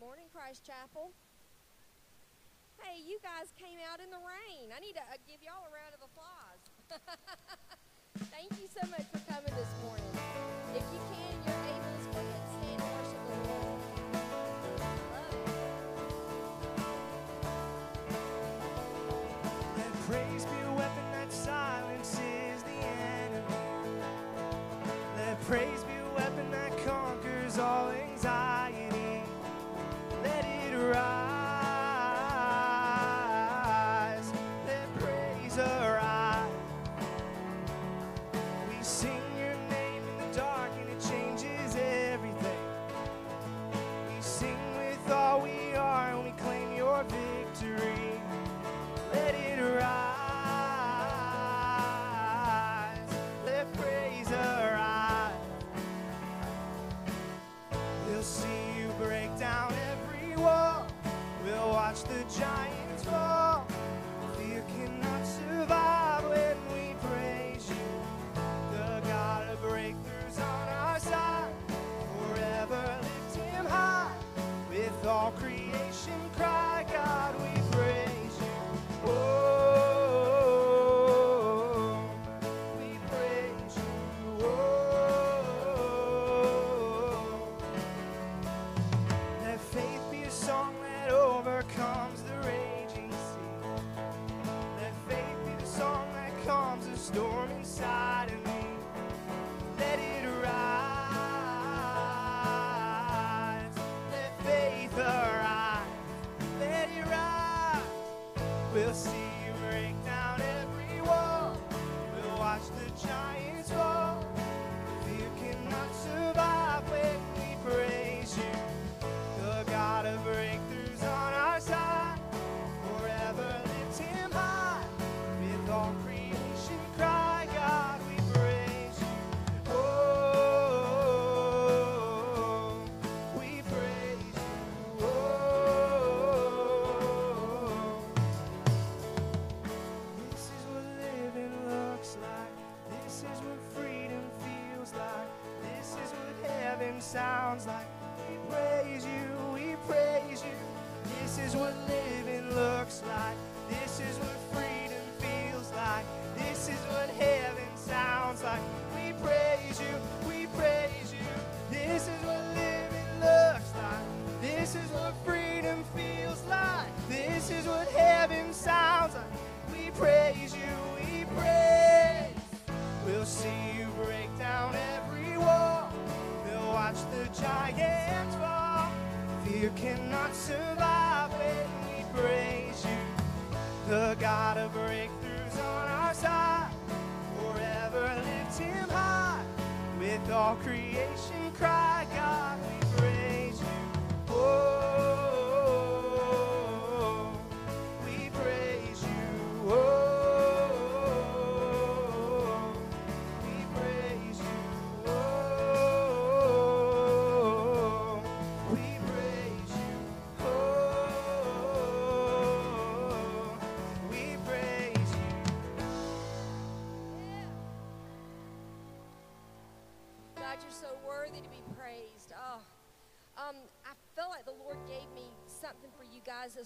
morning, Christ Chapel. Hey, you guys came out in the rain. I need to uh, give y'all a round of applause. Thank you so much for coming this morning. If you can, you're able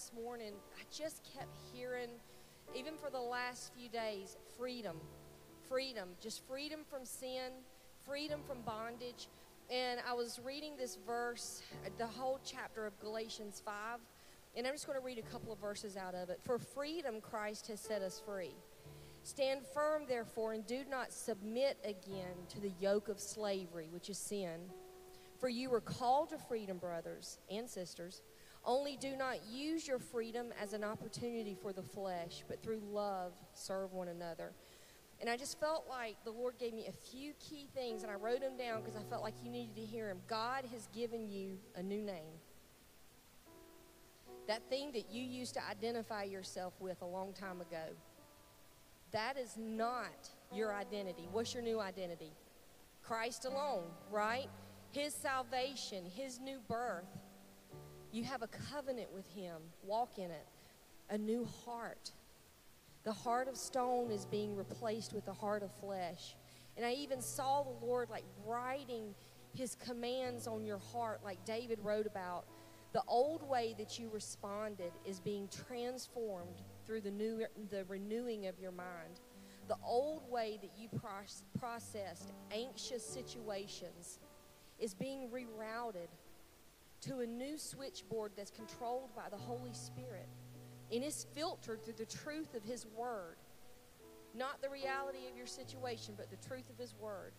this morning. I just kept hearing, even for the last few days, freedom. Freedom. Just freedom from sin, freedom from bondage. And I was reading this verse, the whole chapter of Galatians 5, and I'm just going to read a couple of verses out of it. For freedom, Christ has set us free. Stand firm, therefore, and do not submit again to the yoke of slavery, which is sin. For you were called to freedom, brothers and sisters. Only do not use your freedom as an opportunity for the flesh, but through love serve one another. And I just felt like the Lord gave me a few key things, and I wrote them down because I felt like you needed to hear them. God has given you a new name. That thing that you used to identify yourself with a long time ago that is not your identity. What's your new identity? Christ alone, right? His salvation, His new birth. You have a covenant with Him. Walk in it. A new heart. The heart of stone is being replaced with the heart of flesh. And I even saw the Lord like writing His commands on your heart, like David wrote about The old way that you responded is being transformed through the new the renewing of your mind. The old way that you processed anxious situations is being rerouted to a new switchboard that's controlled by the Holy Spirit and is filtered through the truth of His Word. Not the reality of your situation, but the truth of His Word.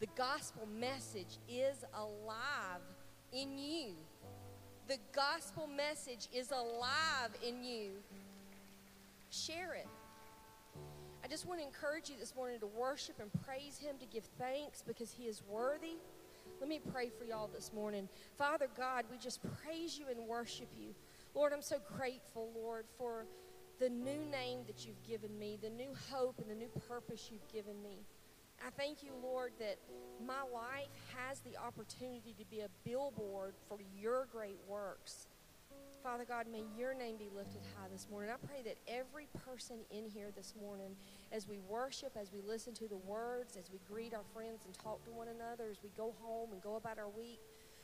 The gospel message is alive in you. The gospel message is alive in you. Share it. I just want to encourage you this morning to worship and praise Him, to give thanks because He is worthy. Let me pray for y'all this morning. Father God, we just praise you and worship you. Lord, I'm so grateful, Lord, for the new name that you've given me, the new hope and the new purpose you've given me. I thank you, Lord, that my life has the opportunity to be a billboard for your great works. Father God, may your name be lifted high this morning. I pray that every person in here this morning, as we worship, as we listen to the words, as we greet our friends and talk to one another, as we go home and go about our week,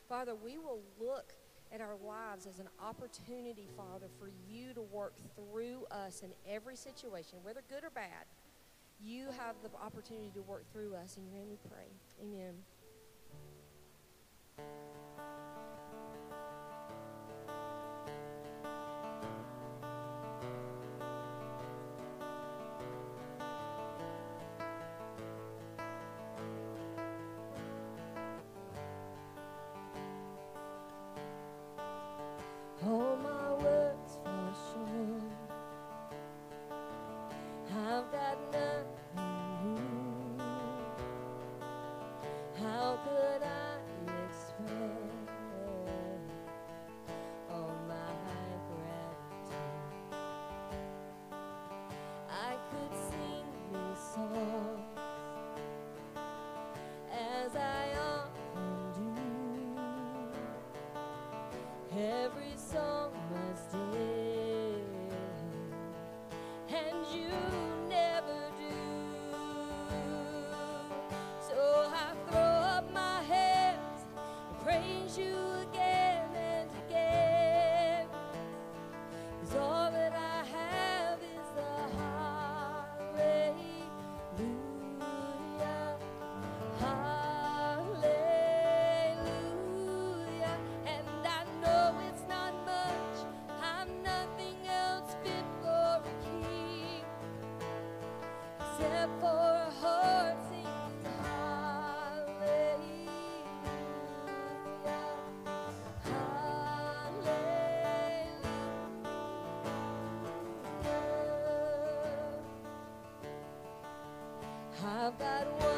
Father, we will look at our lives as an opportunity, Father, for you to work through us in every situation, whether good or bad. You have the opportunity to work through us. In your name we pray. Amen. I've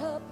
me.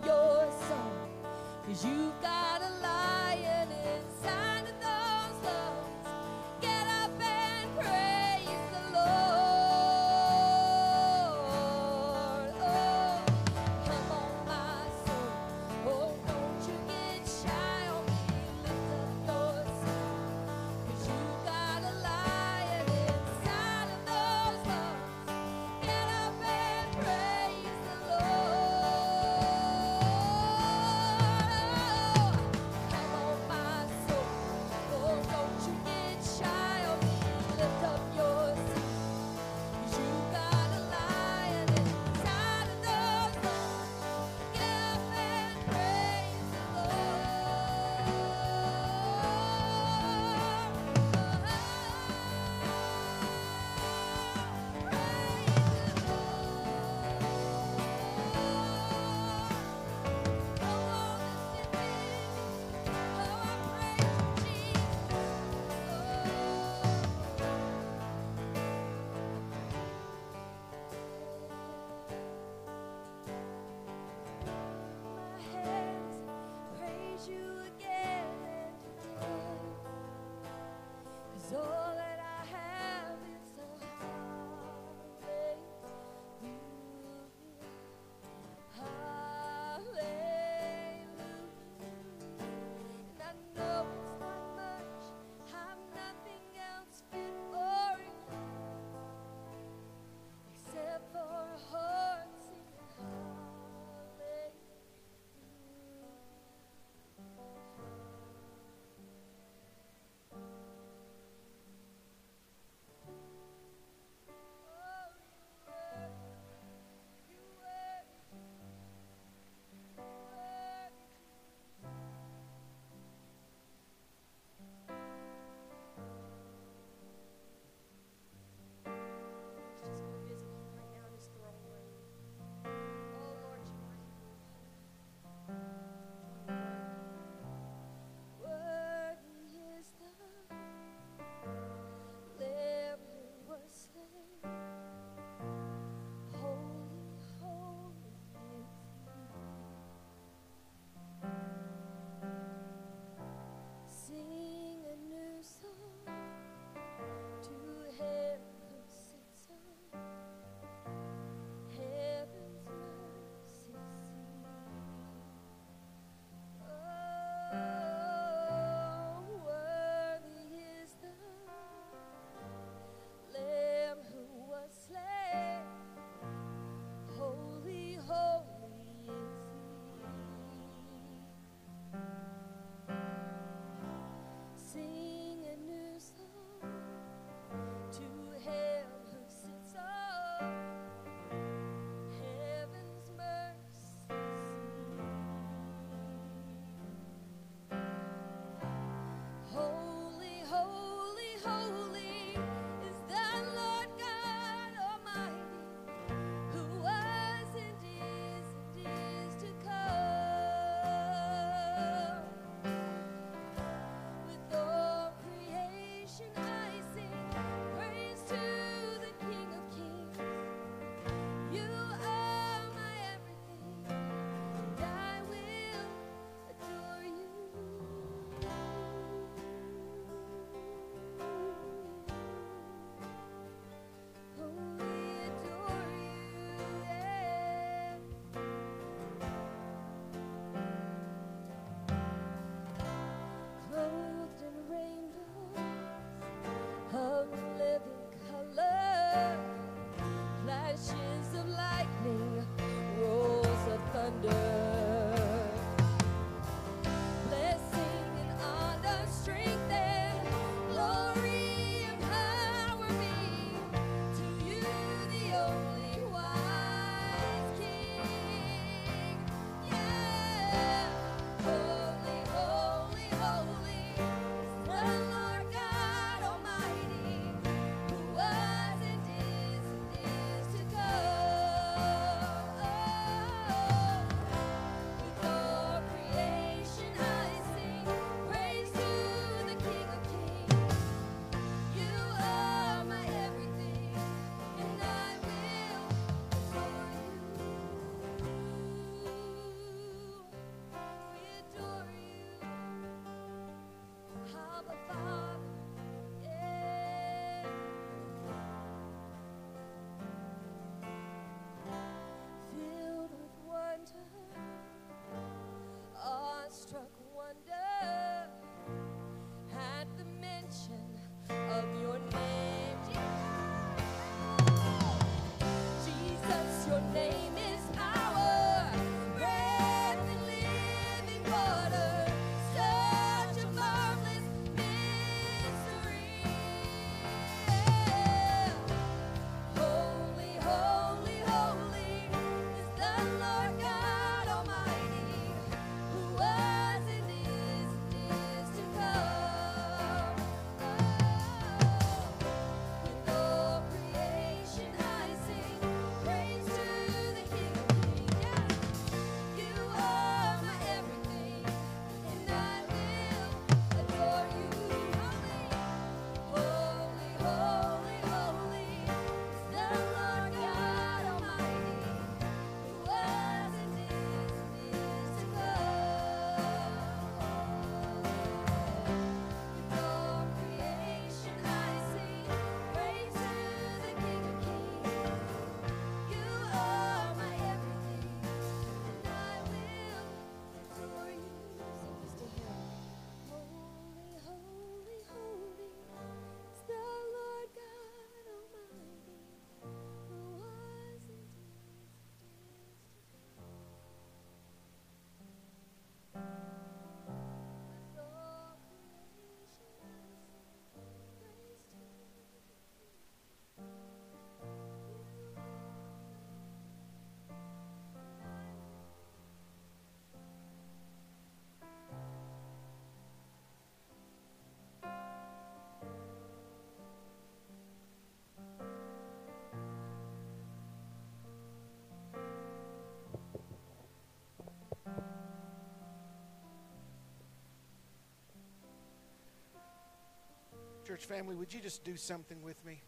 Church family, would you just do something with me?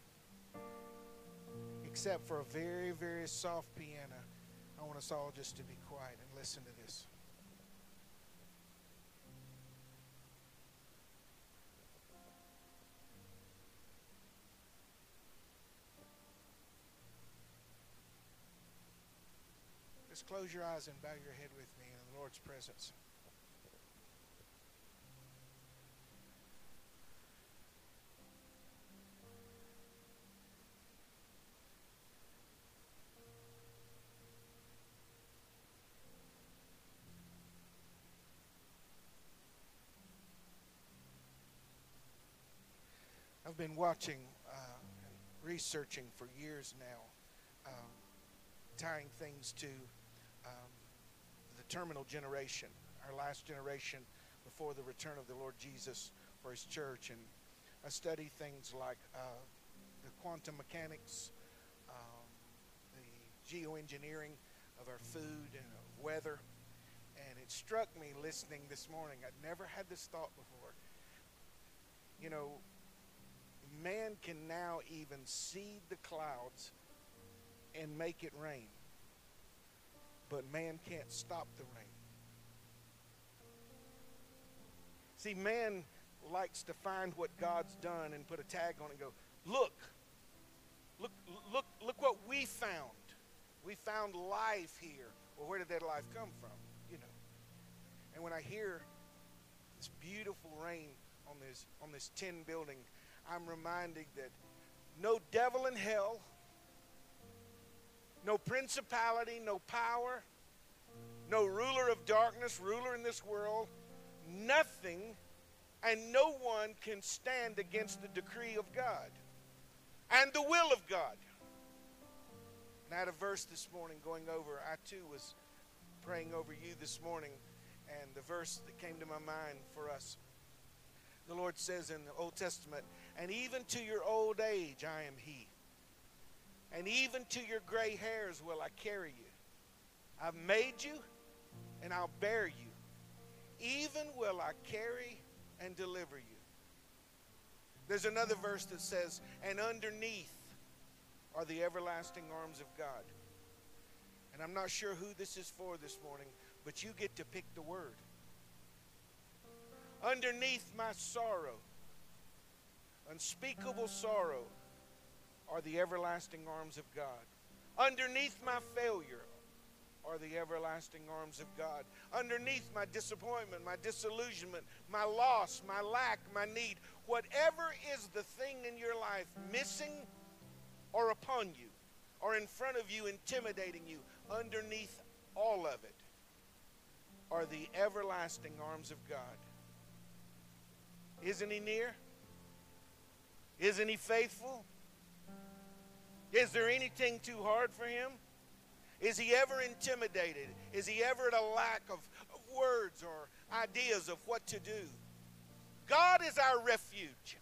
Except for a very, very soft piano, I want us all just to be quiet and listen to this. Just close your eyes and bow your head with me in the Lord's presence. I've been watching uh, and researching for years now, um, tying things to um, the terminal generation, our last generation before the return of the Lord Jesus for his church. And I study things like uh, the quantum mechanics, um, the geoengineering of our food and weather. And it struck me listening this morning. I'd never had this thought before. You know, man can now even seed the clouds and make it rain, but man can't stop the rain. See, man likes to find what God's done and put a tag on it and go, look, look, look, look what we found. We found life here. Well, where did that life come from? You know. And when I hear this beautiful rain on this on this tin building I'm reminded that no devil in hell, no principality, no power, no ruler of darkness, ruler in this world, nothing and no one can stand against the decree of God and the will of God. And I had a verse this morning going over. I too was praying over you this morning, and the verse that came to my mind for us. The Lord says in the Old Testament, and even to your old age I am He. And even to your gray hairs will I carry you. I've made you, and I'll bear you. Even will I carry and deliver you. There's another verse that says, and underneath are the everlasting arms of God. And I'm not sure who this is for this morning, but you get to pick the word. Underneath my sorrow, unspeakable sorrow are the everlasting arms of God. Underneath my failure are the everlasting arms of God. Underneath my disappointment, my disillusionment, my loss, my lack, my need, whatever is the thing in your life missing or upon you or in front of you, intimidating you, underneath all of it are the everlasting arms of God. Isn't He near? Isn't he faithful? Is there anything too hard for him? Is he ever intimidated? Is he ever at a lack of, words or ideas of what to do? God is our refuge,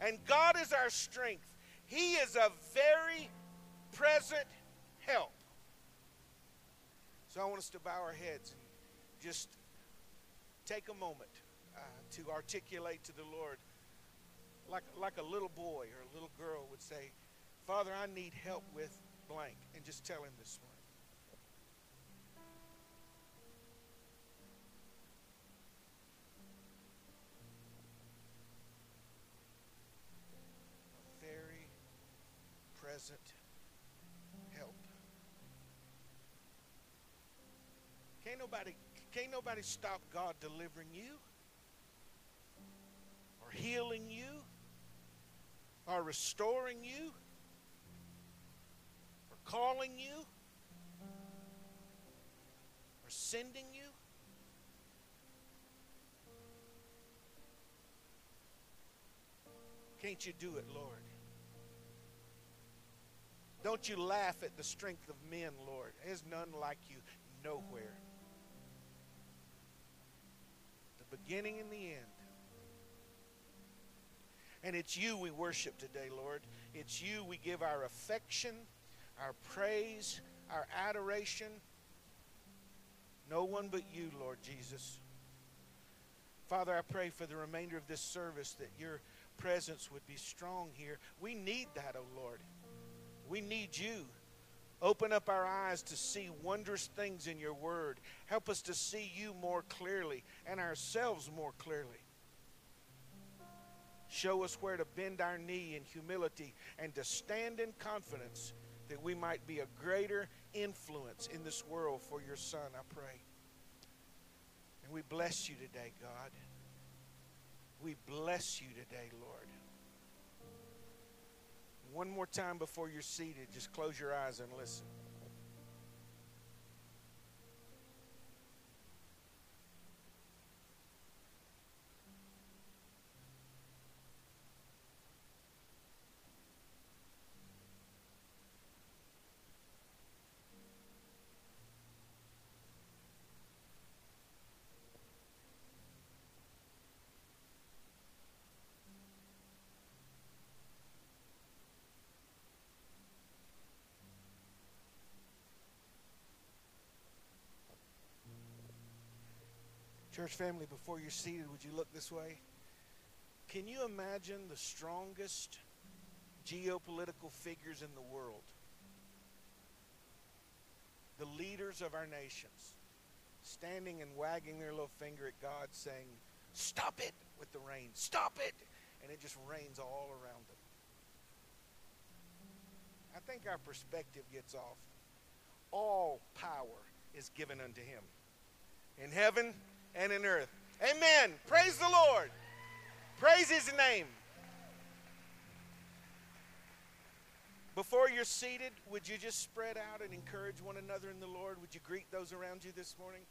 and God is our strength. He is a very present help. So I want us to bow our heads and just take a moment uh, to articulate to the Lord like, like a little boy or a little girl would say, Father, I need help with blank, and just tell him this morning. Very present help. Can't nobody, can't nobody stop God delivering you or healing you are restoring you, or calling you, or sending you. Can't you do it, Lord? Don't you laugh at the strength of men, Lord. There's none like you nowhere. The beginning and the end. And it's you we worship today, Lord. It's you we give our affection, our praise, our adoration. No one but you, Lord Jesus. Father, I pray for the remainder of this service that your presence would be strong here. We need that, oh Lord. We need you. Open up our eyes to see wondrous things in your word. Help us to see you more clearly and ourselves more clearly. Show us where to bend our knee in humility and to stand in confidence that we might be a greater influence in this world for your Son, I pray. And we bless you today, God. We bless you today, Lord. One more time before you're seated, just close your eyes and listen. Church family, before you're seated, would you look this way? Can you imagine the strongest geopolitical figures in the world? The leaders of our nations standing and wagging their little finger at God saying, Stop it with the rain, stop it! And it just rains all around them. I think our perspective gets off. All power is given unto him. In heaven and in earth. Amen. Praise the Lord. Praise his name. Before you're seated, would you just spread out and encourage one another in the Lord? Would you greet those around you this morning?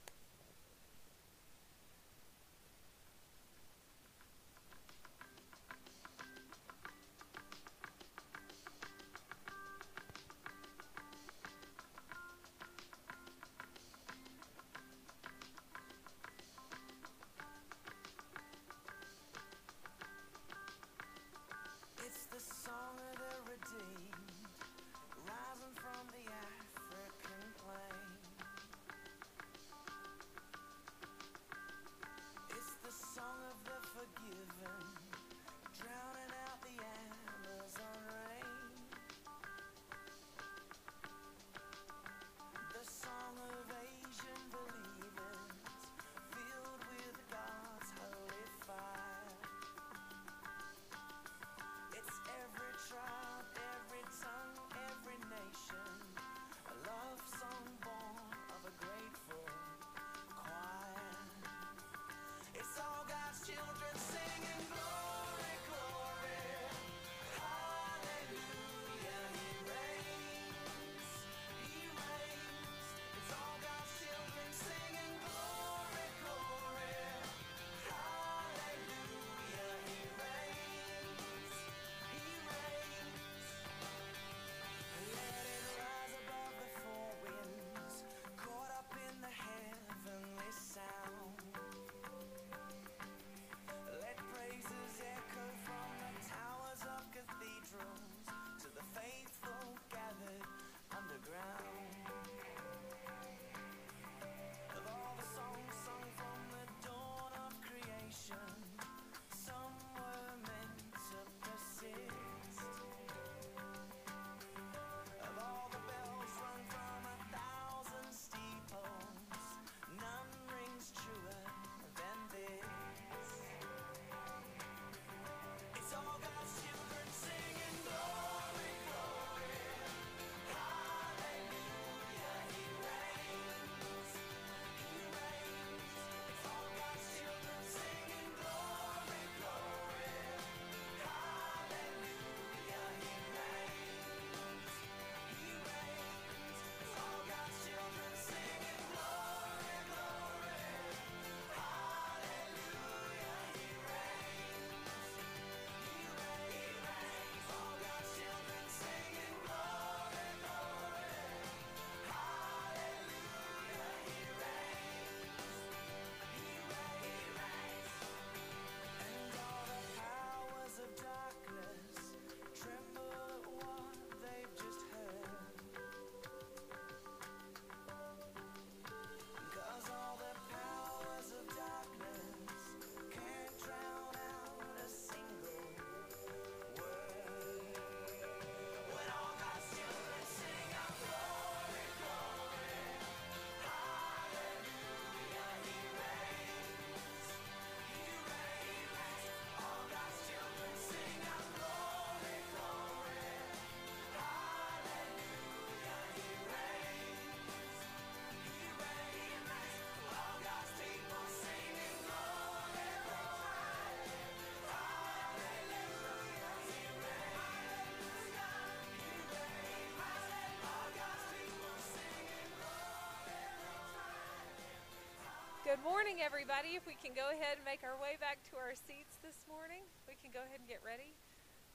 Good morning, everybody. If we can go ahead and make our way back to our seats this morning, we can go ahead and get ready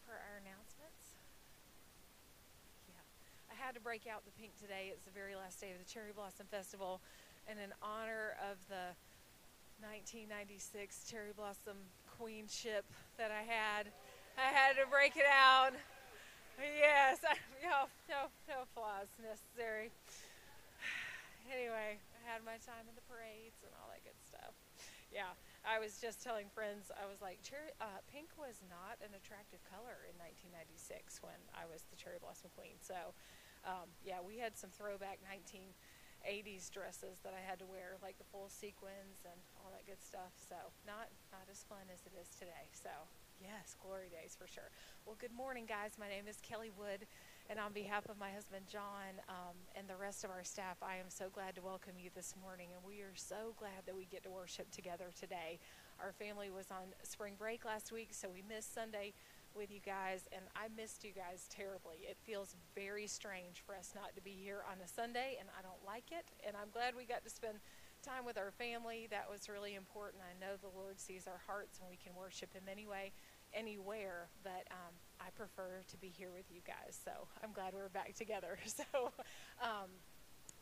for our announcements. Yeah, I had to break out the pink today. It's the very last day of the Cherry Blossom Festival, and in honor of the 1996 Cherry Blossom Queenship that I had, I had to break it out. Yes, I, no, no, no applause necessary. Anyway, had my time in the parades and all that good stuff. Yeah, I was just telling friends, I was like, cherry, uh, pink was not an attractive color in 1996 when I was the cherry blossom queen. So, um, yeah, we had some throwback 1980s dresses that I had to wear, like the full sequins and all that good stuff. So, not not as fun as it is today. So, yes, glory days for sure. Well, good morning, guys. My name is Kelly Wood. And on behalf of my husband John um, and the rest of our staff, I am so glad to welcome you this morning. And we are so glad that we get to worship together today. Our family was on spring break last week, so we missed Sunday with you guys, and I missed you guys terribly. It feels very strange for us not to be here on a Sunday, and I don't like it. And I'm glad we got to spend time with our family. That was really important. I know the Lord sees our hearts, and we can worship Him anyway anywhere, but um, I prefer to be here with you guys. So I'm glad we're back together. So, um,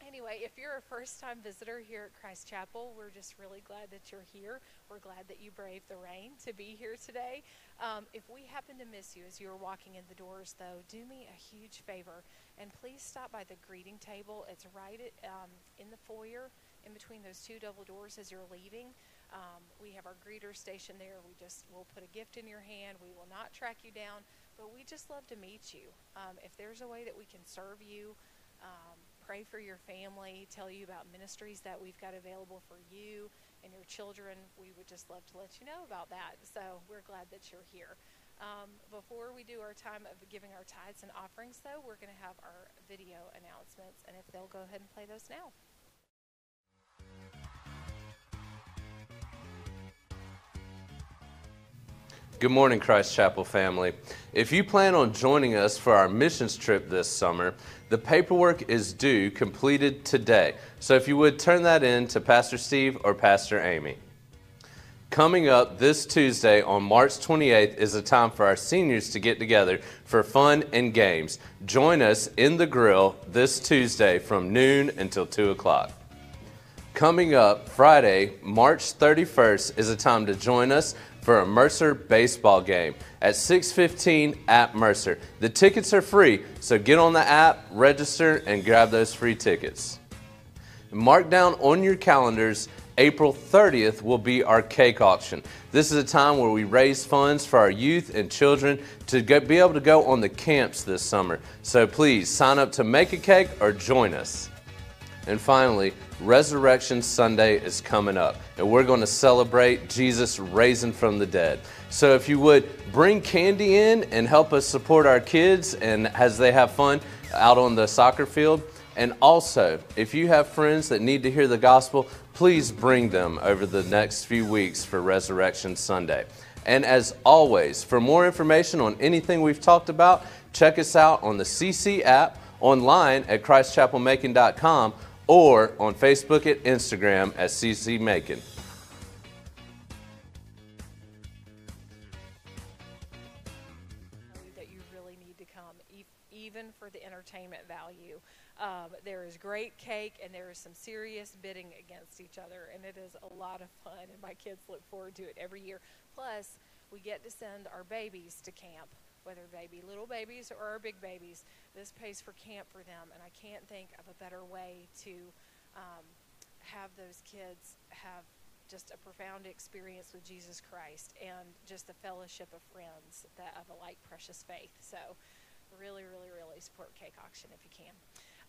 anyway, if you're a first time visitor here at Christ Chapel, we're just really glad that you're here. We're glad that you braved the rain to be here today. Um, if we happen to miss you as you are walking in the doors, though, do me a huge favor and please stop by the greeting table. It's right at, um, in the foyer in between those two double doors as you're leaving. Um, we have our greeter station there. We just will put a gift in your hand. We will not track you down, but we just love to meet you. Um, if there's a way that we can serve you, um, pray for your family, tell you about ministries that we've got available for you and your children, we would just love to let you know about that. So we're glad that you're here. Um, before we do our time of giving our tithes and offerings, though, we're going to have our video announcements, and if they'll go ahead and play those now. Good morning, Christ Chapel family. If you plan on joining us for our missions trip this summer, the paperwork is due completed today. So if you would turn that in to Pastor Steve or Pastor Amy. Coming up this Tuesday on March 28th is a time for our seniors to get together for fun and games. Join us in the grill this Tuesday from noon until 2 o'clock. Coming up Friday, March 31st, is a time to join us for a Mercer baseball game at 6:15 at Mercer. The tickets are free, so get on the app, register and grab those free tickets. Mark down on your calendars April 30th will be our cake auction. This is a time where we raise funds for our youth and children to get, be able to go on the camps this summer. So please sign up to make a cake or join us. And finally, Resurrection Sunday is coming up, and we're going to celebrate Jesus raising from the dead. So, if you would bring candy in and help us support our kids and as they have fun out on the soccer field. And also, if you have friends that need to hear the gospel, please bring them over the next few weeks for Resurrection Sunday. And as always, for more information on anything we've talked about, check us out on the CC app, online at christchapelmacon.com, or on Facebook and Instagram at CC Macon. That you really need to come, even for the entertainment value. Um, there is great cake and there is some serious bidding against each other, and it is a lot of fun, and my kids look forward to it every year. Plus, we get to send our babies to camp whether they be little babies or big babies. This pays for camp for them, and I can't think of a better way to um, have those kids have just a profound experience with Jesus Christ and just a fellowship of friends that of a like precious faith. So, really, really, really support Cake Auction if you can.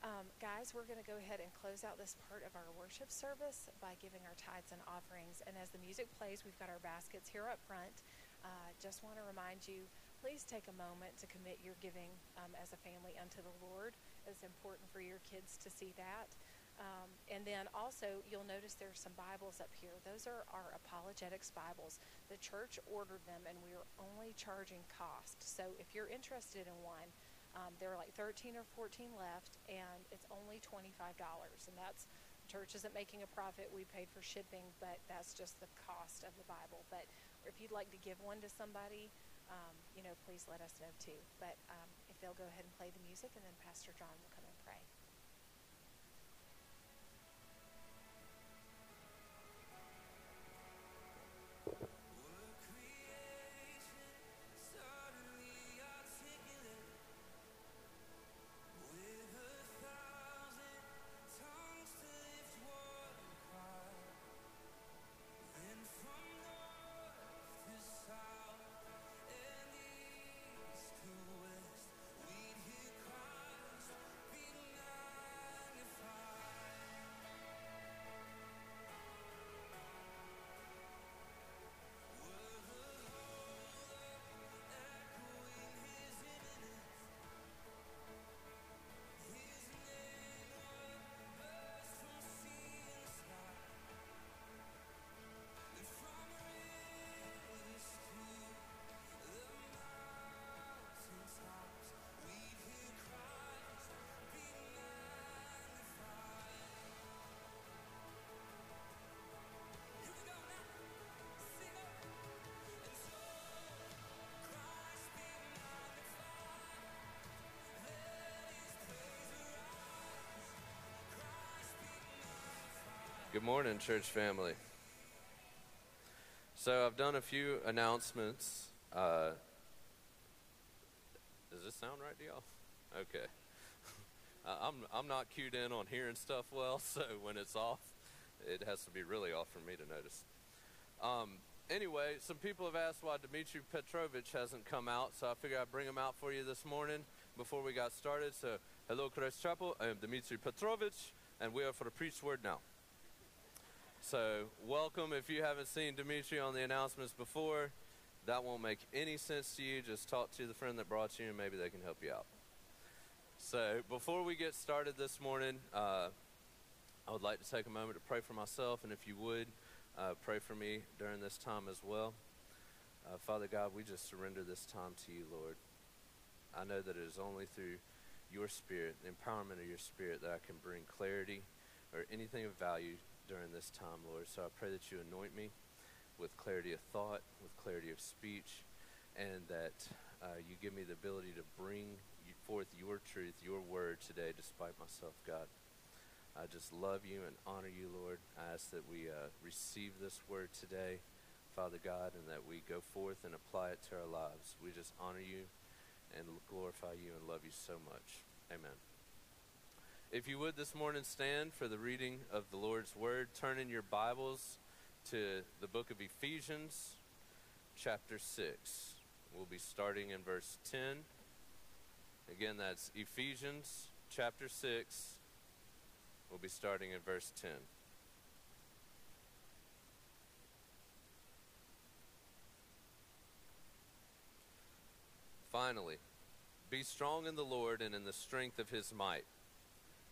Um, guys, we're going to go ahead and close out this part of our worship service by giving our tithes and offerings. And as the music plays, we've got our baskets here up front. Uh, just want to remind you please take a moment to commit your giving um, as a family unto the Lord. It's important for your kids to see that. Um, and then also, you'll notice there's some Bibles up here. Those are our apologetics Bibles. The church ordered them, and we are only charging cost. So if you're interested in one, um, there are like 13 or 14 left, and it's only $25. And that's the church isn't making a profit. We paid for shipping, but that's just the cost of the Bible. But if you'd like to give one to somebody, um, you know, please let us know too. But um, if they'll go ahead and play the music, and then Pastor John will come and pray. Good morning, church family. So I've done a few announcements. Uh, does this sound right to y'all? Okay. I'm I'm not cued in on hearing stuff well, so when it's off, it has to be really off for me to notice. Um, anyway, some people have asked why Dmitry Petrovich hasn't come out, so I figured I'd bring him out for you this morning before we got started. So, hello, Christ Chapel. I am Dmitry Petrovich, and we are for the preach word now. So, welcome. If you haven't seen Dimitri on the announcements before, that won't make any sense to you. Just talk to the friend that brought you, and maybe they can help you out. So, before we get started this morning, uh, I would like to take a moment to pray for myself, and if you would, uh, pray for me during this time as well. Uh, Father God, we just surrender this time to you, Lord. I know that it is only through your spirit, the empowerment of your spirit, that I can bring clarity or anything of value during this time, Lord. So I pray that you anoint me with clarity of thought, with clarity of speech, and that uh, you give me the ability to bring forth your truth, your word today, despite myself, God. I just love you and honor you, Lord. I ask that we uh, receive this word today, Father God, and that we go forth and apply it to our lives. We just honor you and glorify you and love you so much. Amen. If you would this morning stand for the reading of the Lord's Word, turn in your Bibles to the book of Ephesians, chapter 6. We'll be starting in verse 10. Again, that's Ephesians, chapter 6. We'll be starting in verse 10. Finally, be strong in the Lord and in the strength of his might.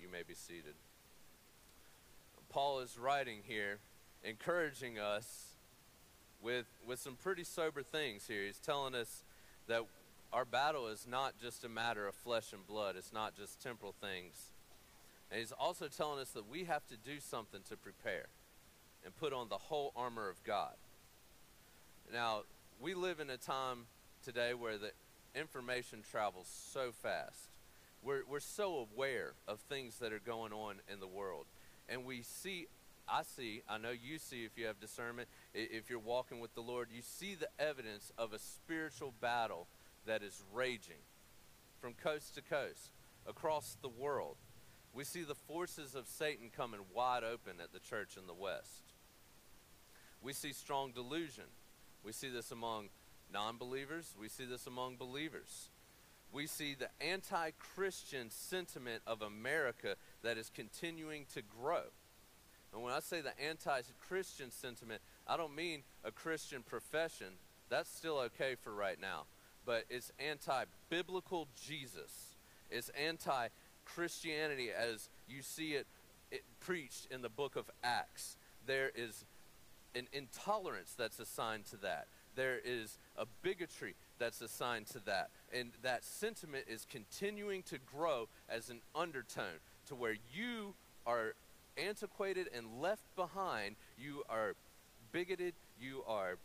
You may be seated. Paul is writing here, encouraging us with, with some pretty sober things here. He's telling us that our battle is not just a matter of flesh and blood, it's not just temporal things. And he's also telling us that we have to do something to prepare and put on the whole armor of God. Now, we live in a time today where the information travels so fast. We're, we're so aware of things that are going on in the world. And we see, I see, I know you see if you have discernment, if you're walking with the Lord, you see the evidence of a spiritual battle that is raging from coast to coast across the world. We see the forces of Satan coming wide open at the church in the West. We see strong delusion. We see this among non believers. We see this among believers. We see the anti Christian sentiment of America that is continuing to grow. And when I say the anti Christian sentiment, I don't mean a Christian profession. That's still okay for right now. But it's anti biblical Jesus. It's anti Christianity as you see it, it preached in the book of Acts. There is an intolerance that's assigned to that. There is a bigotry that's assigned to that. And that sentiment is continuing to grow as an undertone to where you are antiquated and left behind. You are bigoted. You are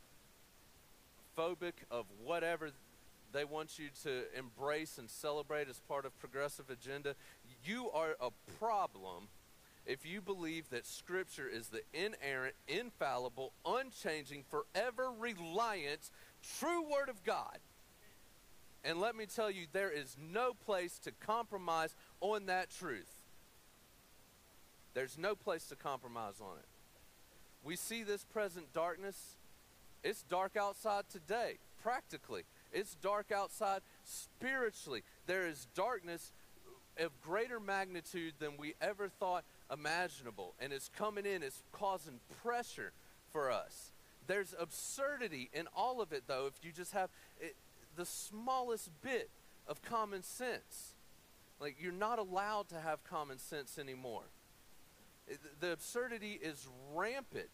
phobic of whatever they want you to embrace and celebrate as part of progressive agenda. You are a problem if you believe that Scripture is the inerrant, infallible, unchanging, forever reliant, true Word of God. And let me tell you, there is no place to compromise on that truth. There's no place to compromise on it. We see this present darkness. It's dark outside today, practically. It's dark outside spiritually. There is darkness of greater magnitude than we ever thought imaginable. And it's coming in, it's causing pressure for us. There's absurdity in all of it, though, if you just have it, the smallest bit of common sense. Like, you're not allowed to have common sense anymore. It- the absurdity is rampant.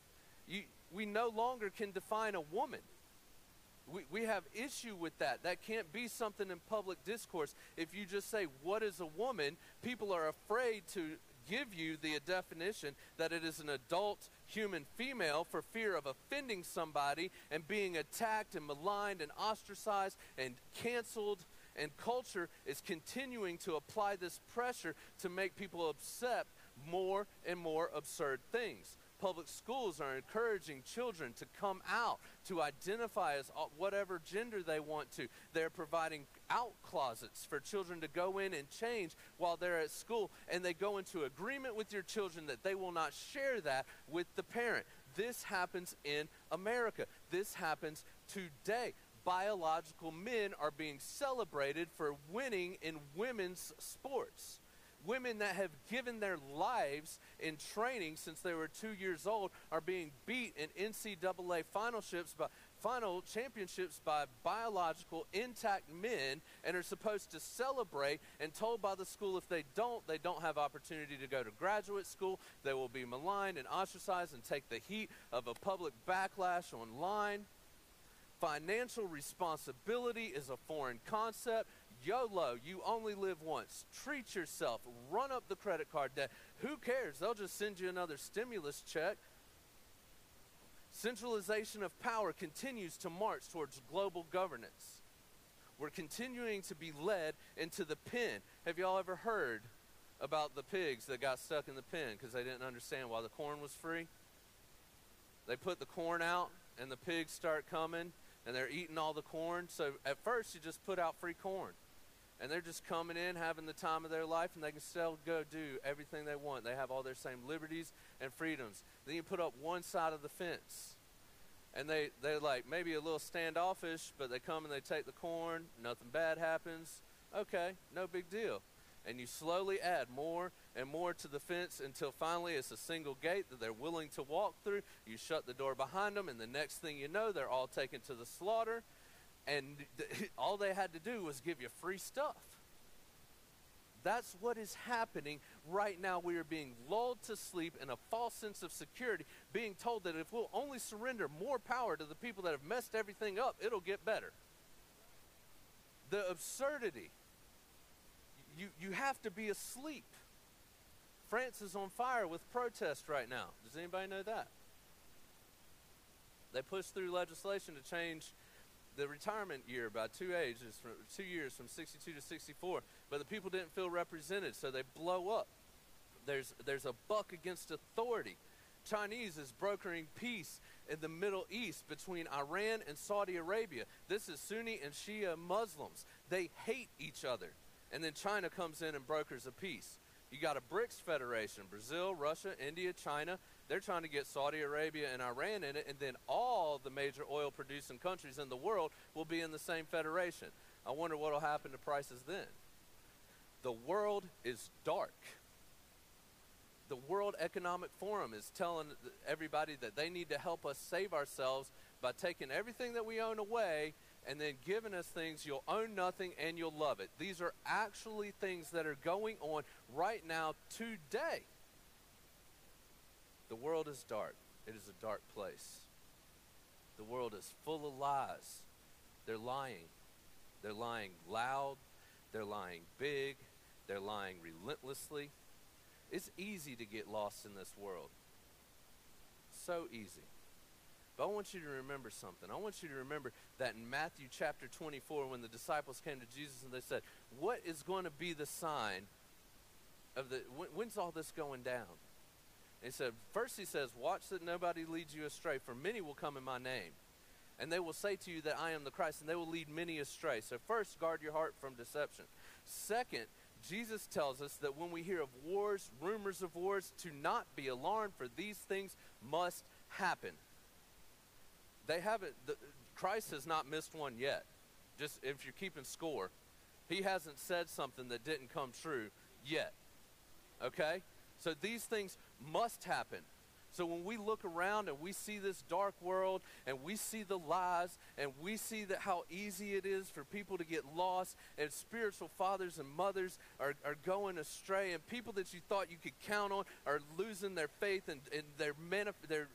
You, we no longer can define a woman. We, we have issue with that. That can't be something in public discourse. If you just say, What is a woman? people are afraid to give you the definition that it is an adult human female for fear of offending somebody and being attacked and maligned and ostracized and canceled. And culture is continuing to apply this pressure to make people accept more and more absurd things. Public schools are encouraging children to come out, to identify as uh, whatever gender they want to. They're providing out closets for children to go in and change while they're at school, and they go into agreement with your children that they will not share that with the parent. This happens in America. This happens today. Biological men are being celebrated for winning in women's sports women that have given their lives in training since they were two years old are being beat in NCAA finalships by final championships by biological intact men and are supposed to celebrate and told by the school if they don't they don't have opportunity to go to graduate school they will be maligned and ostracized and take the heat of a public backlash online financial responsibility is a foreign concept YOLO, you only live once. Treat yourself. Run up the credit card debt. Who cares? They'll just send you another stimulus check. Centralization of power continues to march towards global governance. We're continuing to be led into the pen. Have y'all ever heard about the pigs that got stuck in the pen because they didn't understand why the corn was free? They put the corn out, and the pigs start coming, and they're eating all the corn. So at first, you just put out free corn and they're just coming in having the time of their life and they can still go do everything they want. They have all their same liberties and freedoms. Then you put up one side of the fence and they they're like maybe a little standoffish but they come and they take the corn nothing bad happens. Okay no big deal. And you slowly add more and more to the fence until finally it's a single gate that they're willing to walk through. You shut the door behind them and the next thing you know they're all taken to the slaughter and th- all they had to do was give you free stuff. That's what is happening right now. We are being lulled to sleep in a false sense of security, being told that if we'll only surrender more power to the people that have messed everything up, it'll get better. The absurdity. You, you have to be asleep. France is on fire with protest right now. Does anybody know that? They pushed through legislation to change the retirement year by two ages, from two years from 62 to 64. But the people didn't feel represented, so they blow up. There's there's a buck against authority. Chinese is brokering peace in the Middle East between Iran and Saudi Arabia. This is Sunni and Shia Muslims. They hate each other. And then China comes in and brokers a peace. You got a BRICS federation Brazil, Russia, India, China. They're trying to get Saudi Arabia and Iran in it, and then all the major oil producing countries in the world will be in the same federation. I wonder what will happen to prices then. The world is dark. The World Economic Forum is telling everybody that they need to help us save ourselves by taking everything that we own away and then giving us things you'll own nothing and you'll love it. These are actually things that are going on right now today. The world is dark. It is a dark place. The world is full of lies. They're lying. They're lying loud. They're lying big. They're lying relentlessly. It's easy to get lost in this world. So easy. But I want you to remember something. I want you to remember that in Matthew chapter 24, when the disciples came to Jesus and they said, What is going to be the sign of the, when, when's all this going down? He said, First, he says, Watch that nobody leads you astray, for many will come in my name. And they will say to you that I am the Christ, and they will lead many astray. So, first, guard your heart from deception. Second, Jesus tells us that when we hear of wars, rumors of wars, to not be alarmed, for these things must happen they haven't, the, Christ has not missed one yet. Just if you're keeping score, he hasn't said something that didn't come true yet. Okay? So these things must happen. So when we look around and we see this dark world and we see the lies and we see that how easy it is for people to get lost and spiritual fathers and mothers are, are going astray and people that you thought you could count on are losing their faith and, and their, manif- their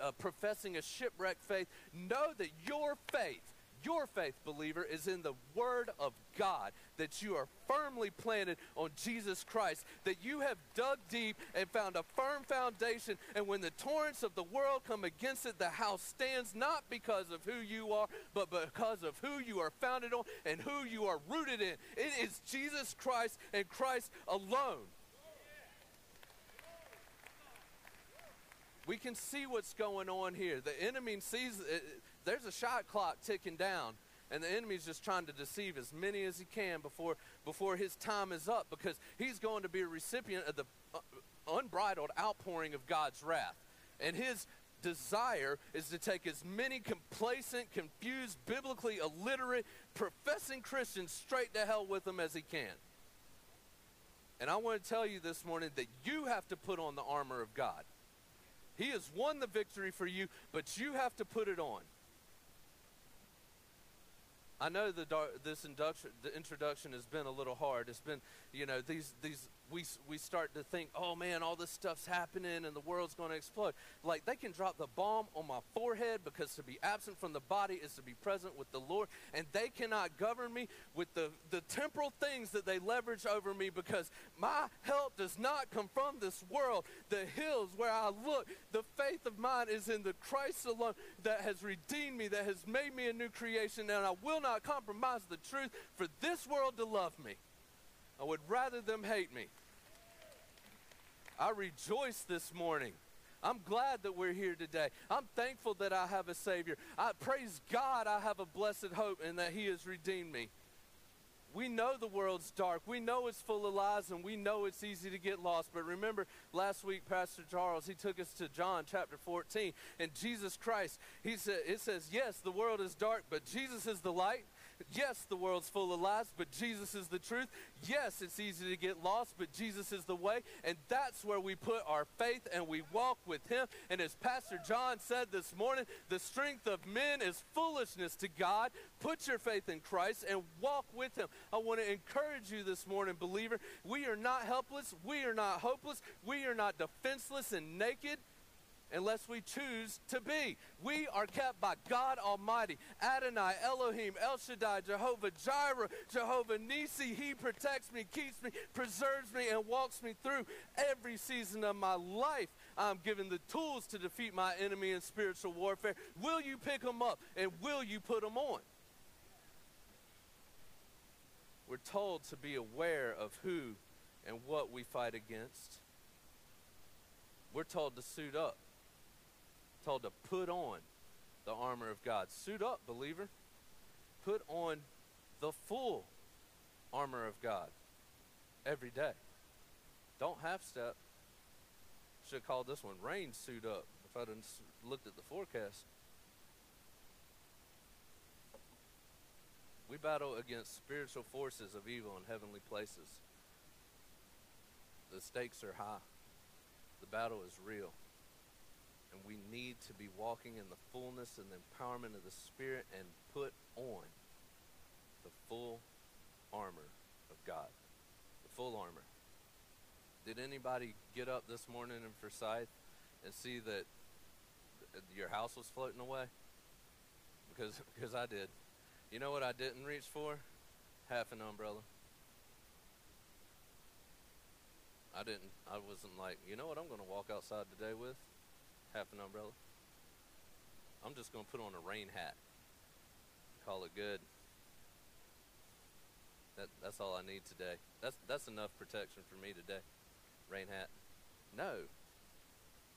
uh, professing a shipwrecked faith, know that your faith, your faith, believer, is in the Word of God, that you are firmly planted on Jesus Christ, that you have dug deep and found a firm foundation, and when the torrents of the world come against it, the house stands not because of who you are, but because of who you are founded on and who you are rooted in. It is Jesus Christ and Christ alone. we can see what's going on here. The enemy sees uh, there's a shot clock ticking down, and the enemy's just trying to deceive as many as he can before before his time is up, because he's going to be a recipient of the uh, unbridled outpouring of God's wrath, and his desire is to take as many complacent, confused, biblically illiterate, professing Christians straight to hell with them as he can. And I want to tell you this morning that you have to put on the armor of God. He has won the victory for you, but you have to put it on. I know the this induction, the introduction has been a little hard. It's been, you know, these these we, we start to think, oh man, all this stuff's happening and the world's going to explode. Like they can drop the bomb on my forehead because to be absent from the body is to be present with the Lord. And they cannot govern me with the, the temporal things that they leverage over me because my help does not come from this world. The hills where I look, the faith of mine is in the Christ alone that has redeemed me, that has made me a new creation. And I will not compromise the truth for this world to love me. I would rather them hate me. I rejoice this morning. I'm glad that we're here today. I'm thankful that I have a Savior. I praise God I have a blessed hope and that He has redeemed me. We know the world's dark. We know it's full of lies and we know it's easy to get lost. But remember, last week, Pastor Charles, he took us to John chapter 14. And Jesus Christ, he said, it says, yes, the world is dark, but Jesus is the light. Yes, the world's full of lies, but Jesus is the truth. Yes, it's easy to get lost, but Jesus is the way. And that's where we put our faith and we walk with Him. And as Pastor John said this morning, the strength of men is foolishness to God. Put your faith in Christ and walk with Him. I want to encourage you this morning, believer. We are not helpless. We are not hopeless. We are not defenseless and naked unless we choose to be. We are kept by God Almighty, Adonai, Elohim, El Shaddai, Jehovah Jireh, Jehovah Nissi. He protects me, keeps me, preserves me, and walks me through every season of my life. I'm given the tools to defeat my enemy in spiritual warfare. Will you pick them up and will you put them on? We're told to be aware of who and what we fight against. We're told to suit up told to put on the armor of God. Suit up, believer. Put on the full armor of God every day. Don't half step. Should have called this one rain suit up if I'd looked at the forecast. We battle against spiritual forces of evil in heavenly places. The stakes are high. The battle is real. And we need to be walking in the fullness and the empowerment of the Spirit and put on the full armor of God. The full armor. Did anybody get up this morning in Forsyth and see that your house was floating away? Because because I did. You know what I didn't reach for? Half an umbrella. I didn't I wasn't like, you know what I'm going to walk outside today with? Half an umbrella. I'm just going to put on a rain hat. Call it good. That, that's all I need today. That's, that's enough protection for me today. Rain hat. No.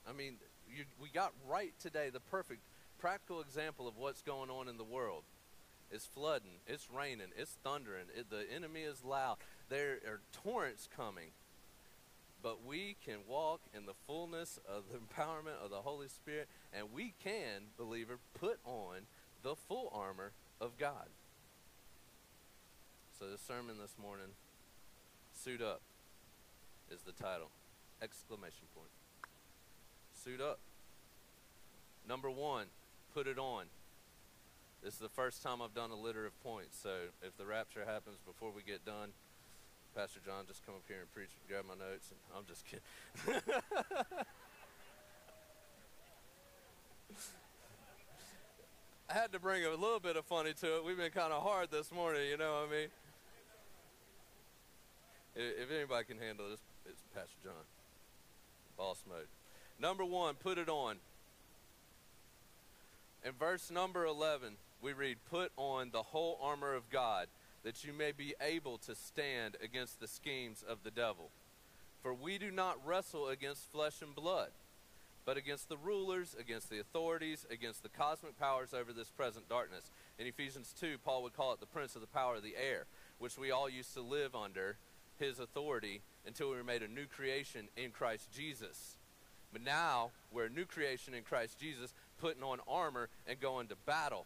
I mean, you, we got right today the perfect practical example of what's going on in the world. It's flooding, it's raining, it's thundering, it, the enemy is loud. There are torrents coming but we can walk in the fullness of the empowerment of the Holy Spirit, and we can, believer, put on the full armor of God. So, the sermon this morning, Suit Up, is the title. Exclamation point. Suit up. Number one, put it on. This is the first time I've done a litter of points, so if the rapture happens before we get done, Pastor John just come up here and preach, grab my notes, and I'm just kidding. I had to bring a little bit of funny to it. We've been kind of hard this morning, you know what I mean? If anybody can handle this, it's Pastor John. Boss mode. Number one, put it on. In verse number 11, we read, Put on the whole armor of God that you may be able to stand against the schemes of the devil. For we do not wrestle against flesh and blood, but against the rulers, against the authorities, against the cosmic powers over this present darkness. In Ephesians 2, Paul would call it the prince of the power of the air, which we all used to live under his authority until we were made a new creation in Christ Jesus. But now we're a new creation in Christ Jesus, putting on armor and going to battle.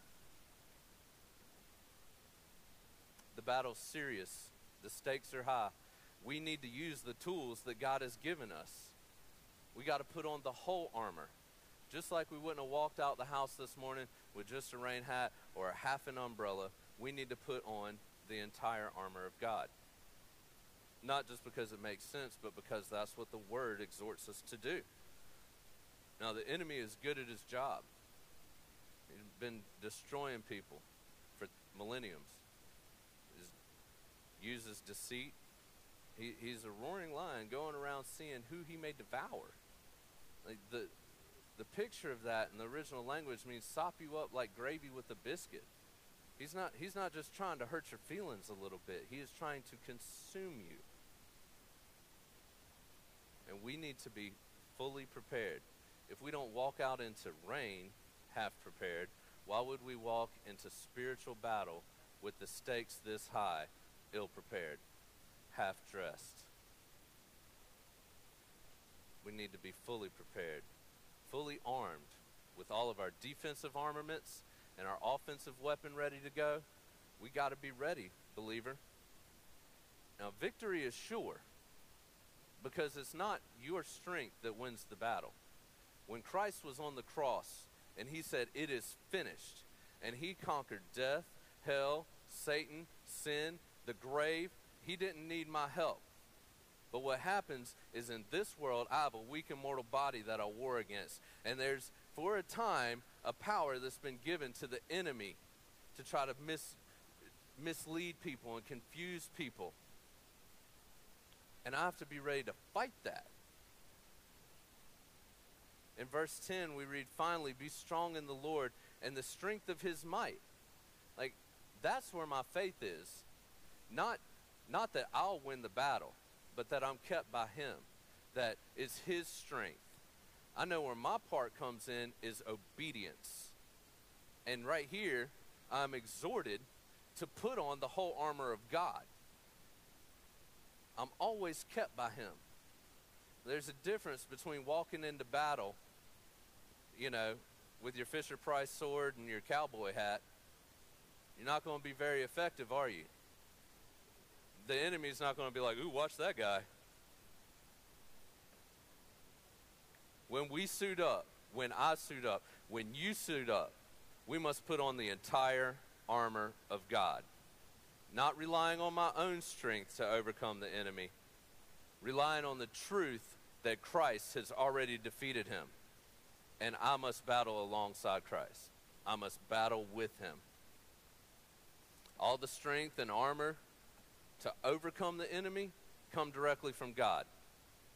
The battle's serious. The stakes are high. We need to use the tools that God has given us. We got to put on the whole armor. Just like we wouldn't have walked out the house this morning with just a rain hat or a half an umbrella, we need to put on the entire armor of God. Not just because it makes sense, but because that's what the Word exhorts us to do. Now, the enemy is good at his job. He's been destroying people for millenniums uses deceit. He, he's a roaring lion going around seeing who he may devour. Like the, the picture of that in the original language means sop you up like gravy with a biscuit. He's not, he's not just trying to hurt your feelings a little bit, he is trying to consume you. And we need to be fully prepared. If we don't walk out into rain half prepared, why would we walk into spiritual battle with the stakes this high ill prepared, half dressed. We need to be fully prepared, fully armed with all of our defensive armaments and our offensive weapon ready to go. we got to be ready, believer. Now, victory is sure because it's not your strength that wins the battle. When Christ was on the cross and he said, It is finished, and he conquered death, hell, Satan, sin, the grave, he didn't need my help. But what happens is in this world, I have a weak and mortal body that I war against. And there's, for a time, a power that's been given to the enemy to try to mis- mislead people and confuse people. And I have to be ready to fight that. In verse 10, we read, Finally, be strong in the Lord and the strength of his might. Like, that's where my faith is. Not, not that I'll win the battle, but that I'm kept by him. That is his strength. I know where my part comes in is obedience. And right here, I'm exhorted to put on the whole armor of God. I'm always kept by him. There's a difference between walking into battle, you know, with your Fisher Price sword and your cowboy hat. You're not going to be very effective, are you? The enemy's not going to be like, ooh, watch that guy. When we suit up, when I suit up, when you suit up, we must put on the entire armor of God. Not relying on my own strength to overcome the enemy, relying on the truth that Christ has already defeated him. And I must battle alongside Christ, I must battle with him. All the strength and armor to overcome the enemy come directly from God.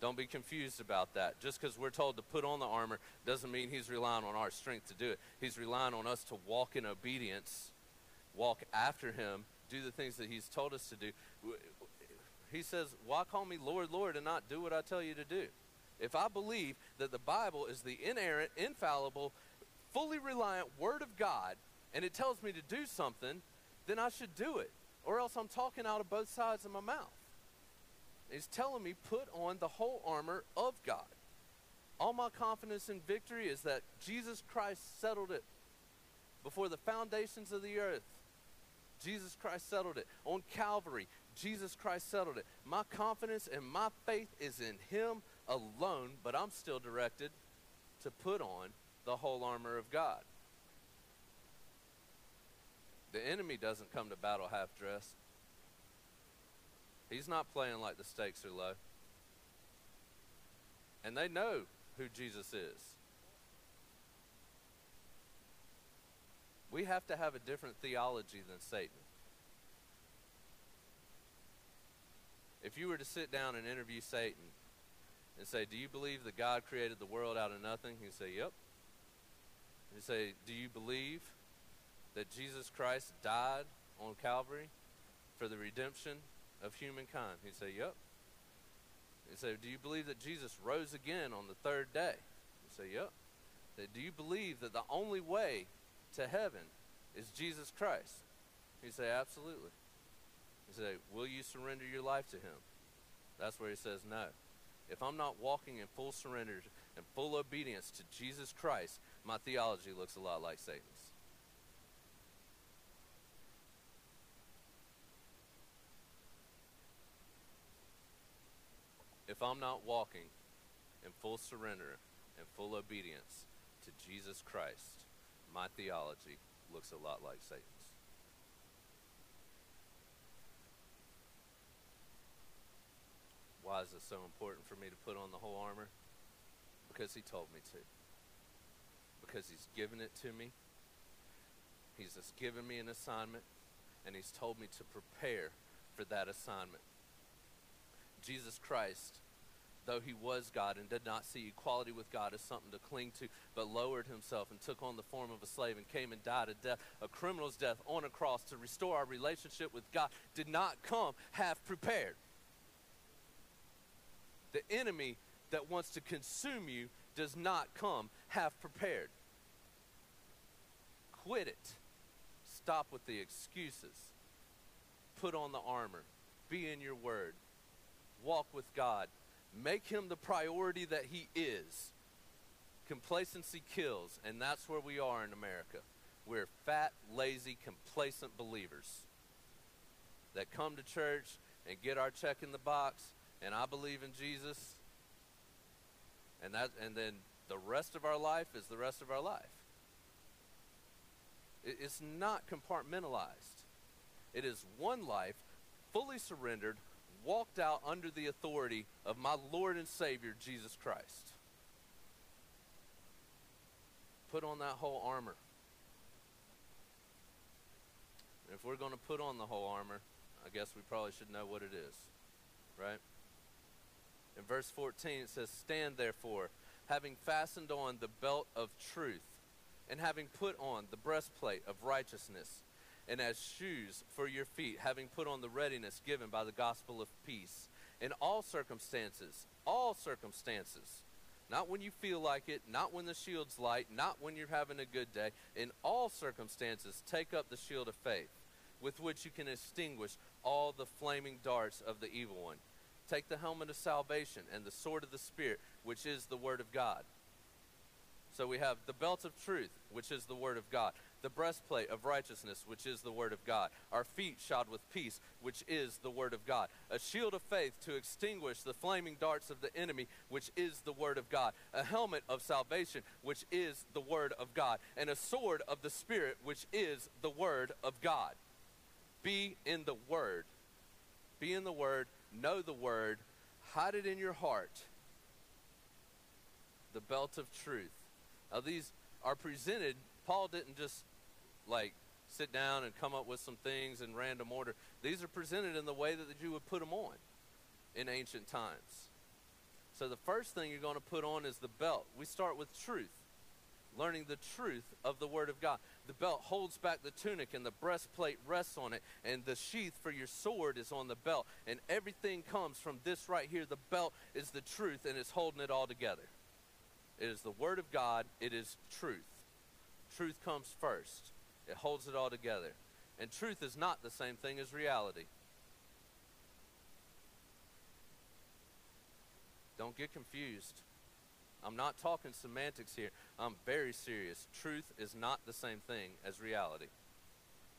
Don't be confused about that. Just because we're told to put on the armor doesn't mean he's relying on our strength to do it. He's relying on us to walk in obedience, walk after him, do the things that he's told us to do. He says, Why call me Lord, Lord, and not do what I tell you to do? If I believe that the Bible is the inerrant, infallible, fully reliant Word of God, and it tells me to do something, then I should do it. Or else I'm talking out of both sides of my mouth. He's telling me, put on the whole armor of God. All my confidence in victory is that Jesus Christ settled it before the foundations of the earth. Jesus Christ settled it. On Calvary, Jesus Christ settled it. My confidence and my faith is in Him alone, but I'm still directed to put on the whole armor of God. The enemy doesn't come to battle half dressed. He's not playing like the stakes are low. And they know who Jesus is. We have to have a different theology than Satan. If you were to sit down and interview Satan and say, Do you believe that God created the world out of nothing? He'd say, Yep. He'd say, Do you believe that Jesus Christ died on Calvary for the redemption of humankind? He'd say, Yep. He'd say, Do you believe that Jesus rose again on the third day? He'd say, Yep. He'd say, Do you believe that the only way to heaven is Jesus Christ? He'd say, Absolutely. He'd say, Will you surrender your life to him? That's where he says, No. If I'm not walking in full surrender and full obedience to Jesus Christ, my theology looks a lot like Satan's. If I'm not walking in full surrender and full obedience to Jesus Christ, my theology looks a lot like Satan's. Why is it so important for me to put on the whole armor? Because he told me to. Because he's given it to me. He's just given me an assignment, and he's told me to prepare for that assignment. Jesus Christ, though he was God and did not see equality with God as something to cling to, but lowered himself and took on the form of a slave and came and died a death, a criminal's death on a cross to restore our relationship with God, did not come half prepared. The enemy that wants to consume you does not come half prepared. Quit it. Stop with the excuses. Put on the armor. Be in your word walk with God. Make him the priority that he is. Complacency kills, and that's where we are in America. We're fat, lazy, complacent believers. that come to church and get our check in the box and I believe in Jesus and that and then the rest of our life is the rest of our life. It- It's not compartmentalized. It is one life, fully surrendered, walked out under the authority of my Lord and Savior, Jesus Christ. Put on that whole armor. And if we're going to put on the whole armor, I guess we probably should know what it is, right? In verse 14, it says, Stand therefore, having fastened on the belt of truth, and having put on the breastplate of righteousness, and as shoes for your feet, having put on the readiness given by the gospel of peace. In all circumstances, all circumstances, not when you feel like it, not when the shield's light, not when you're having a good day, in all circumstances, take up the shield of faith, with which you can extinguish all the flaming darts of the evil one. Take the helmet of salvation and the sword of the Spirit, which is the Word of God. So we have the belt of truth, which is the Word of God, the breastplate of righteousness, which is the Word of God, our feet shod with peace, which is the Word of God, a shield of faith to extinguish the flaming darts of the enemy, which is the Word of God, a helmet of salvation, which is the Word of God, and a sword of the Spirit, which is the Word of God. Be in the Word. Be in the Word, know the Word, hide it in your heart. The belt of truth. Now, these are presented. Paul didn't just like sit down and come up with some things in random order. These are presented in the way that you would put them on in ancient times. So, the first thing you're going to put on is the belt. We start with truth, learning the truth of the Word of God. The belt holds back the tunic, and the breastplate rests on it, and the sheath for your sword is on the belt. And everything comes from this right here. The belt is the truth, and it's holding it all together. It is the Word of God, it is truth. Truth comes first, it holds it all together. And truth is not the same thing as reality. Don't get confused. I'm not talking semantics here. I'm very serious. Truth is not the same thing as reality.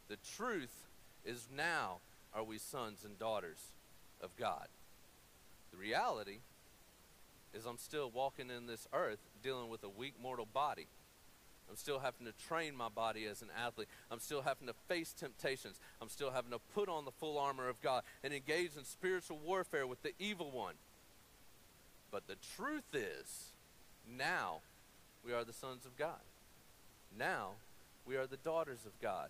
The truth is now are we sons and daughters of God. The reality is I'm still walking in this earth dealing with a weak mortal body. I'm still having to train my body as an athlete. I'm still having to face temptations. I'm still having to put on the full armor of God and engage in spiritual warfare with the evil one. But the truth is, now we are the sons of God. Now we are the daughters of God.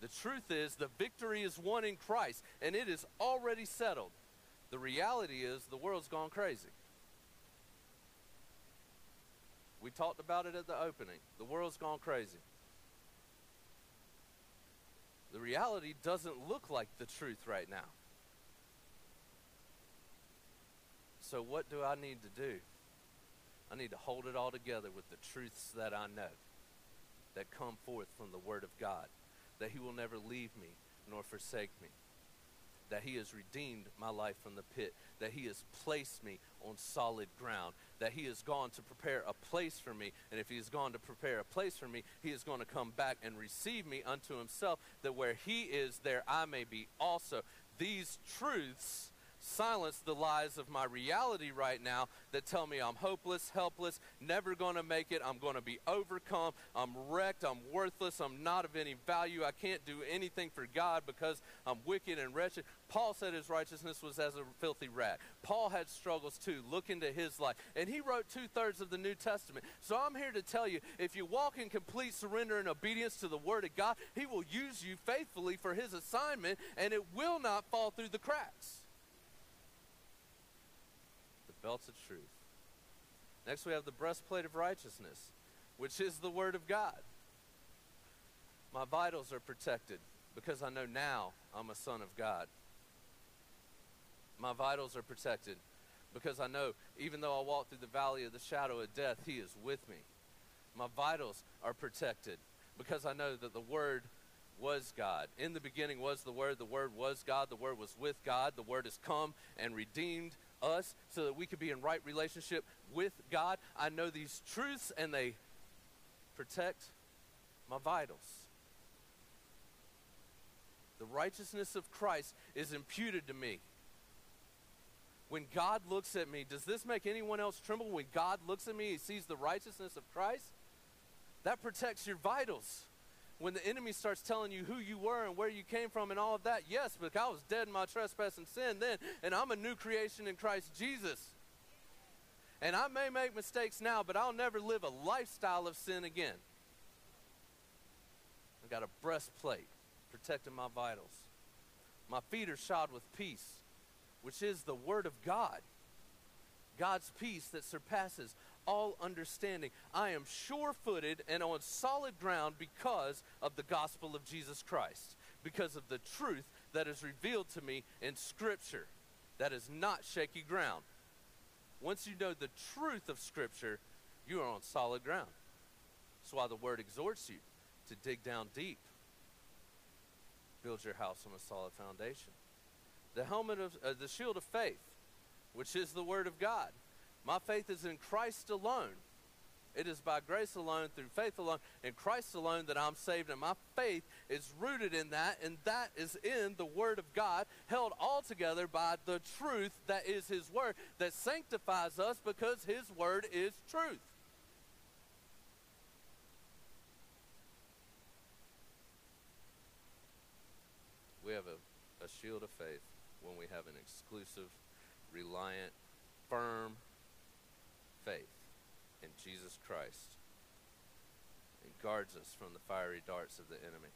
The truth is, the victory is won in Christ, and it is already settled. The reality is, the world's gone crazy. We talked about it at the opening. The world's gone crazy. The reality doesn't look like the truth right now. So, what do I need to do? I need to hold it all together with the truths that I know that come forth from the Word of God. That He will never leave me nor forsake me. That He has redeemed my life from the pit. That He has placed me on solid ground. That He has gone to prepare a place for me. And if He has gone to prepare a place for me, He is going to come back and receive me unto Himself. That where He is, there I may be also. These truths silence the lies of my reality right now that tell me I'm hopeless, helpless, never going to make it, I'm going to be overcome, I'm wrecked, I'm worthless, I'm not of any value, I can't do anything for God because I'm wicked and wretched. Paul said his righteousness was as a filthy rag. Paul had struggles too. Look into his life. And he wrote two thirds of the New Testament. So I'm here to tell you if you walk in complete surrender and obedience to the Word of God, He will use you faithfully for His assignment and it will not fall through the cracks The belts of truth. Next, we have the breastplate of righteousness, which is the Word of God. My vitals are protected because I know now I'm a son of God. My vitals are protected because I know even though I walk through the valley of the shadow of death, He is with me. My vitals are protected because I know that the Word was God. In the beginning was the Word, the Word was God, the Word was with God, the Word has come and redeemed us so that we could be in right relationship with God. I know these truths and they protect my vitals. The righteousness of Christ is imputed to me. When God looks at me, does this make anyone else tremble? When God looks at me, he sees the righteousness of Christ? That protects your vitals. When the enemy starts telling you who you were and where you came from and all of that, yes, but I was dead in my trespass and sin then, and I'm a new creation in Christ Jesus. And I may make mistakes now, but I'll never live a lifestyle of sin again. I got a breastplate protecting my vitals. My feet are shod with peace, which is the Word of God. God's peace that surpasses all understanding. I am sure footed and on solid ground because of the gospel of Jesus Christ, because of the truth that is revealed to me in Scripture. That is not shaky ground. Once you know the truth of Scripture, you are on solid ground. That's why the Word exhorts you to dig down deep, build your house on a solid foundation. The helmet of uh, the shield of faith, which is the Word of God. My faith is in Christ alone. It is by grace alone, through faith alone, in Christ alone that I'm saved, and my faith is rooted in that, and that is in the Word of God, held all together by the truth that is His Word, that sanctifies us because His Word is truth. We have a, a shield of faith when we have an exclusive, reliant, firm faith in Jesus Christ. It guards us from the fiery darts of the enemy.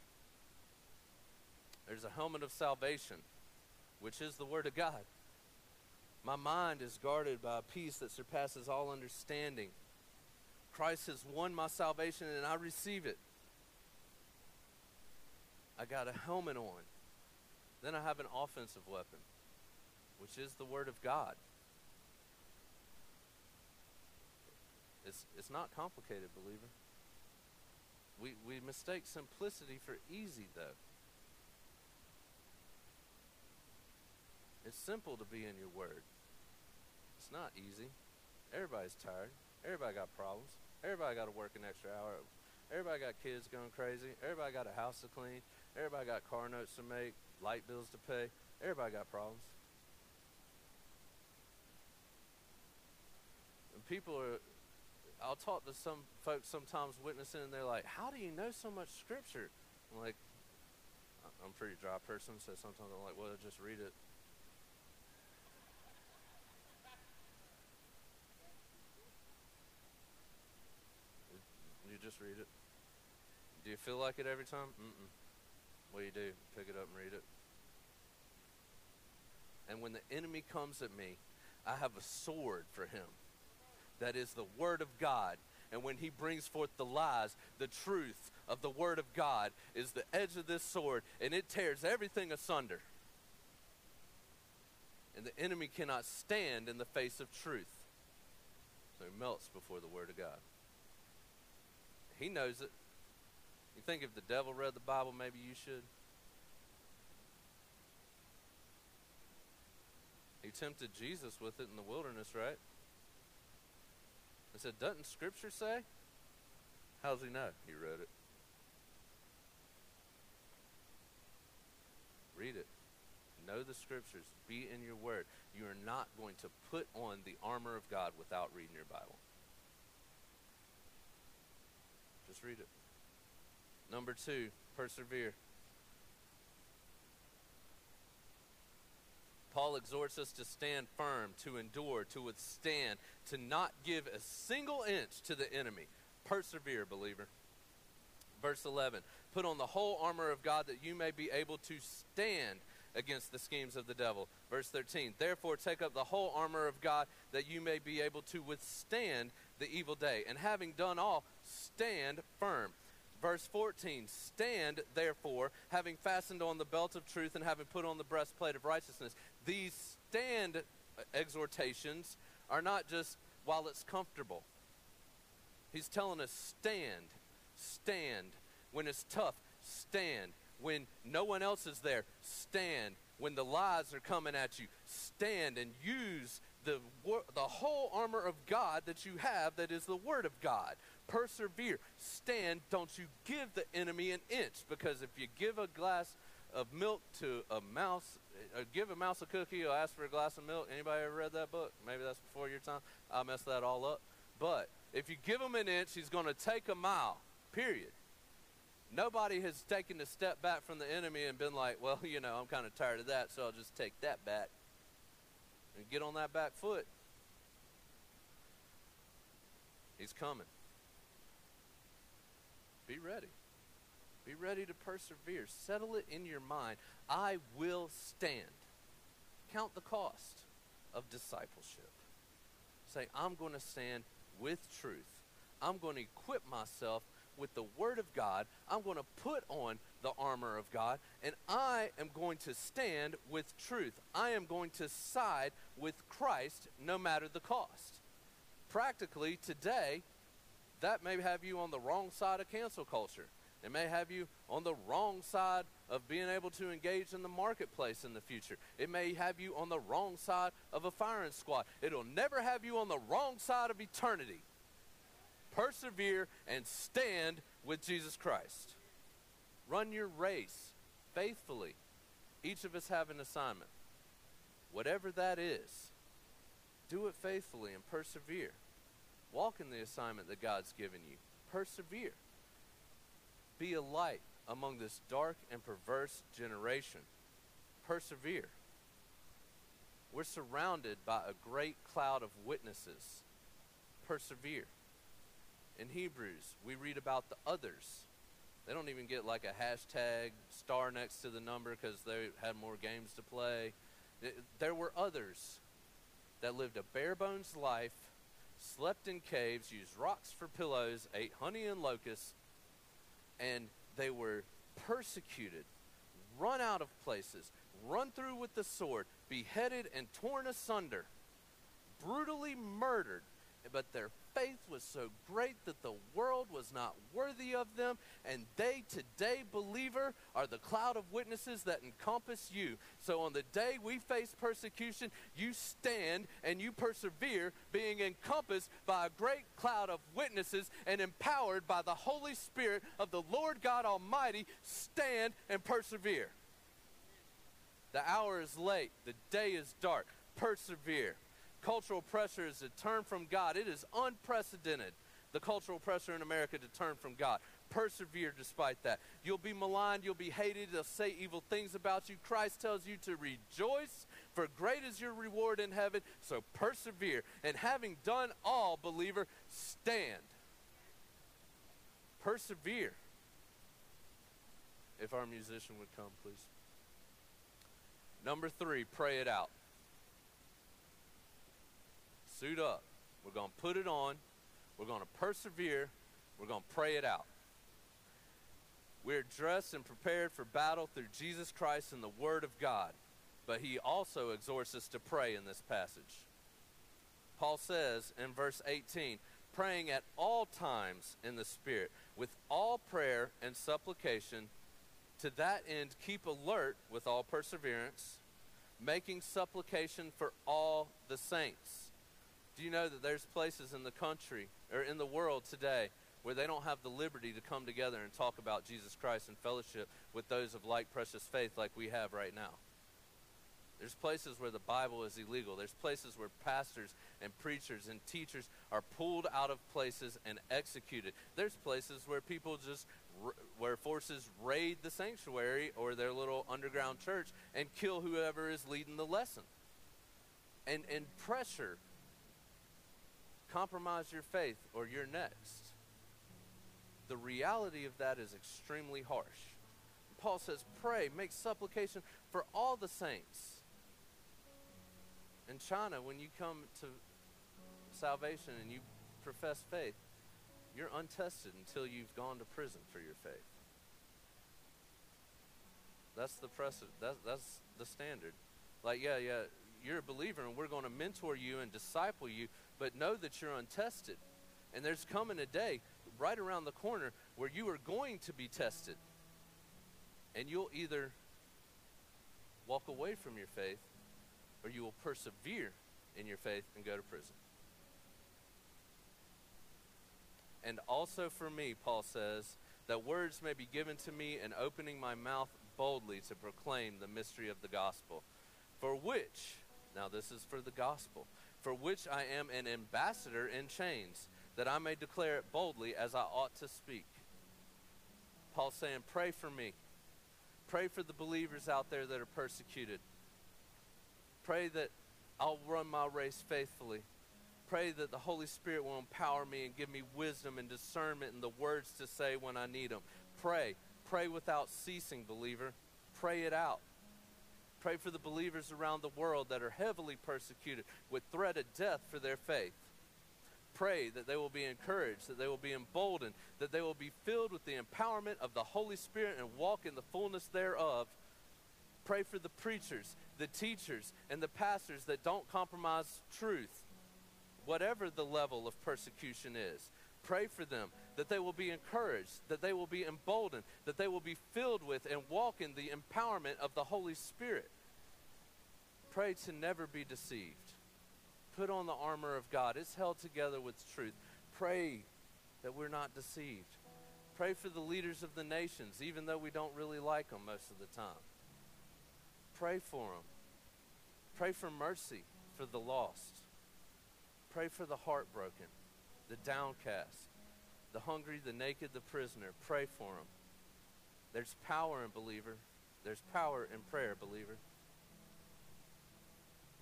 There's a helmet of salvation, which is the Word of God. My mind is guarded by a peace that surpasses all understanding. Christ has won my salvation and I receive it. I got a helmet on. Then I have an offensive weapon, which is the Word of God. It's, it's not complicated, believer. We, we mistake simplicity for easy, though. It's simple to be in your word. It's not easy. Everybody's tired. Everybody got problems. Everybody got to work an extra hour. Everybody got kids going crazy. Everybody got a house to clean. Everybody got car notes to make, light bills to pay. Everybody got problems. And people are I'll talk to some folks sometimes witnessing, and they're like, "How do you know so much scripture?" I'm like, I'm a pretty dry person, so sometimes I'm like, "Well, just read it." You just read it. Do you feel like it every time? Mm-mm. What do you do? Pick it up and read it. And when the enemy comes at me, I have a sword for him that is the Word of God. And when he brings forth the lies, the truth of the Word of God is the edge of this sword, and it tears everything asunder. And the enemy cannot stand in the face of truth. So he melts before the Word of God. He knows it. You think if the devil read the Bible, maybe you should? He tempted Jesus with it in the wilderness, right? I said, Doesn't Scripture say? How does he know? He read it. Read it. Know the Scriptures. Be in your Word. You are not going to put on the armor of God without reading your Bible. Just read it. Number two, persevere. Paul exhorts us to stand firm, to endure, to withstand, to not give a single inch to the enemy. Persevere, believer. Verse 11 Put on the whole armor of God that you may be able to stand against the schemes of the devil. Verse 13 Therefore, take up the whole armor of God that you may be able to withstand the evil day. And having done all, stand firm. Verse 14 Stand, therefore, having fastened on the belt of truth and having put on the breastplate of righteousness. These stand uh, exhortations are not just while it's comfortable. He's telling us stand, stand. When it's tough, stand. When no one else is there, stand. When the lies are coming at you, stand and use the, the whole armor of God that you have, that is the Word of God. Persevere. Stand. Don't you give the enemy an inch, because if you give a glass of milk to a mouse. Uh, give a mouse a cookie, he'll ask for a glass of milk. Anybody ever read that book? Maybe that's before your time. I messed that all up. But if you give him an inch, he's going to take a mile. Period. Nobody has taken a step back from the enemy and been like, well, you know, I'm kind of tired of that, so I'll just take that back and get on that back foot. He's coming. Be ready. Be ready to persevere. Settle it in your mind. I will stand. Count the cost of discipleship. Say, I'm going to stand with truth. I'm going to equip myself with the Word of God. I'm going to put on the armor of God, and I am going to stand with truth. I am going to side with Christ no matter the cost. Practically, today, that may have you on the wrong side of cancel culture. It may have you on the wrong side of being able to engage in the marketplace in the future. It may have you on the wrong side of a firing squad. It'll never have you on the wrong side of eternity. Persevere and stand with Jesus Christ. Run your race faithfully. Each of us have an assignment. Whatever that is, do it faithfully and persevere. Walk in the assignment that God's given you. Persevere. Be a light among this dark and perverse generation. Persevere. We're surrounded by a great cloud of witnesses. Persevere. In Hebrews, we read about the others. They don't even get like a hashtag star next to the number because they had more games to play. There were others that lived a bare bones life, slept in caves, used rocks for pillows, ate honey and locusts, and they were persecuted, run out of places, run through with the sword, beheaded and torn asunder, brutally murdered, but their faith was so great that the world was not worthy of them. And they today, believer, are the cloud of witnesses that encompass you. So on the day we face persecution, you stand and you persevere, being encompassed by a great cloud of witnesses and empowered by the Holy Spirit of the Lord God Almighty. Stand and persevere. The hour is late, the day is dark. Persevere cultural pressure is to turn from God. It is unprecedented, the cultural pressure in America to turn from God. Persevere despite that. You'll be maligned, you'll be hated, they'll say evil things about you. Christ tells you to rejoice, for great is your reward in heaven. So persevere. And having done all, believer, stand. Persevere. If our musician would come, please. Number three, pray it out suit up. We're going to put it on. We're going to persevere. We're going to pray it out. We're dressed and prepared for battle through Jesus Christ and the Word of God. But he also exhorts us to pray in this passage. Paul says in verse 18, praying at all times in the Spirit, with all prayer and supplication, to that end keep alert with all perseverance, making supplication for all the saints. Do you know that there's places in the country or in the world today where they don't have the liberty to come together and talk about Jesus Christ and fellowship with those of like precious faith like we have right now? There's places where the Bible is illegal. There's places where pastors and preachers and teachers are pulled out of places and executed. There's places where people just, where forces raid the sanctuary or their little underground church and kill whoever is leading the lesson. And, and pressure compromise your faith or you're next. The reality of that is extremely harsh. Paul says, Pray, make supplication for all the saints. In China, when you come to salvation and you profess faith, you're untested until you've gone to prison for your faith. That's the precedent. That's, that's the standard. Like, yeah, yeah, you're a believer and we're going to mentor you and disciple you, but know that you're untested. And there's coming a day right around the corner where you are going to be tested. And you'll either walk away from your faith or you will persevere in your faith and go to prison. And also for me, Paul says, that words may be given to me in opening my mouth boldly to proclaim the mystery of the gospel, for which, now this is for the gospel, for which I am an ambassador in chains, that I may declare it boldly as I ought to speak. Paul's saying, Pray for me. Pray for the believers out there that are persecuted. Pray that I'll run my race faithfully. Pray that the Holy Spirit will empower me and give me wisdom and discernment and the words to say when I need them. Pray. Pray without ceasing, believer. Pray it out. Pray for the believers around the world that are heavily persecuted with threat of death for their faith. Pray that they will be encouraged, that they will be emboldened, that they will be filled with the empowerment of the Holy Spirit and walk in the fullness thereof. Pray for the preachers, the teachers, and the pastors that don't compromise truth, whatever the level of persecution is. Pray for them that they will be encouraged, that they will be emboldened, that they will be filled with and walk in the empowerment of the Holy Spirit. Pray to never be deceived. Put on the armor of God. It's held together with truth. Pray that we're not deceived. Pray for the leaders of the nations, even though we don't really like them most of the time. Pray for them. Pray for mercy for the lost. Pray for the heartbroken, the downcast, the hungry, the naked, the prisoner. Pray for them. There's power in believer. There's power in prayer, believer.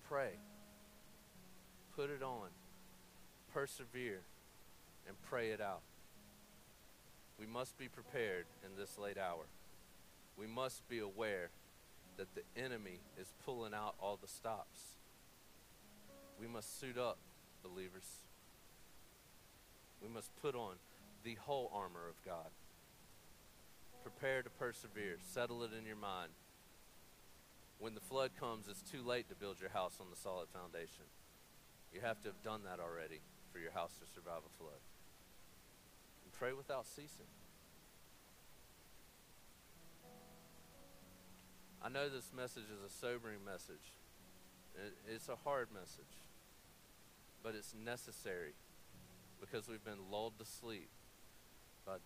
Pray. Put it on. Persevere and pray it out. We must be prepared in this late hour. We must be aware that the enemy is pulling out all the stops. We must suit up, believers. We must put on the whole armor of God. Prepare to persevere. Settle it in your mind. When the flood comes, it's too late to build your house on the solid foundation. You have to have done that already for your house to survive a flood. And pray without ceasing. I know this message is a sobering message. It's a hard message. But it's necessary because we've been lulled to sleep by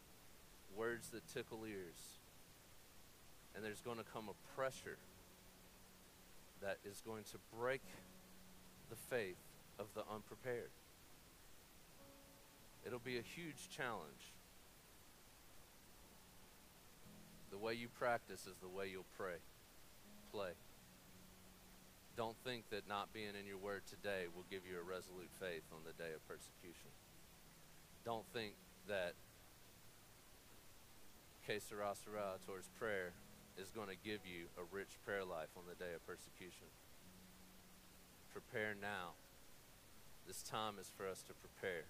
words that tickle ears. And there's going to come a pressure that is going to break the faith of the unprepared. It'll be a huge challenge. The way you practice is the way you'll pray play. Don't think that not being in your word today will give you a resolute faith on the day of persecution. Don't think that que sera sera towards prayer is going to give you a rich prayer life on the day of persecution. Prepare now. This time is for us to prepare.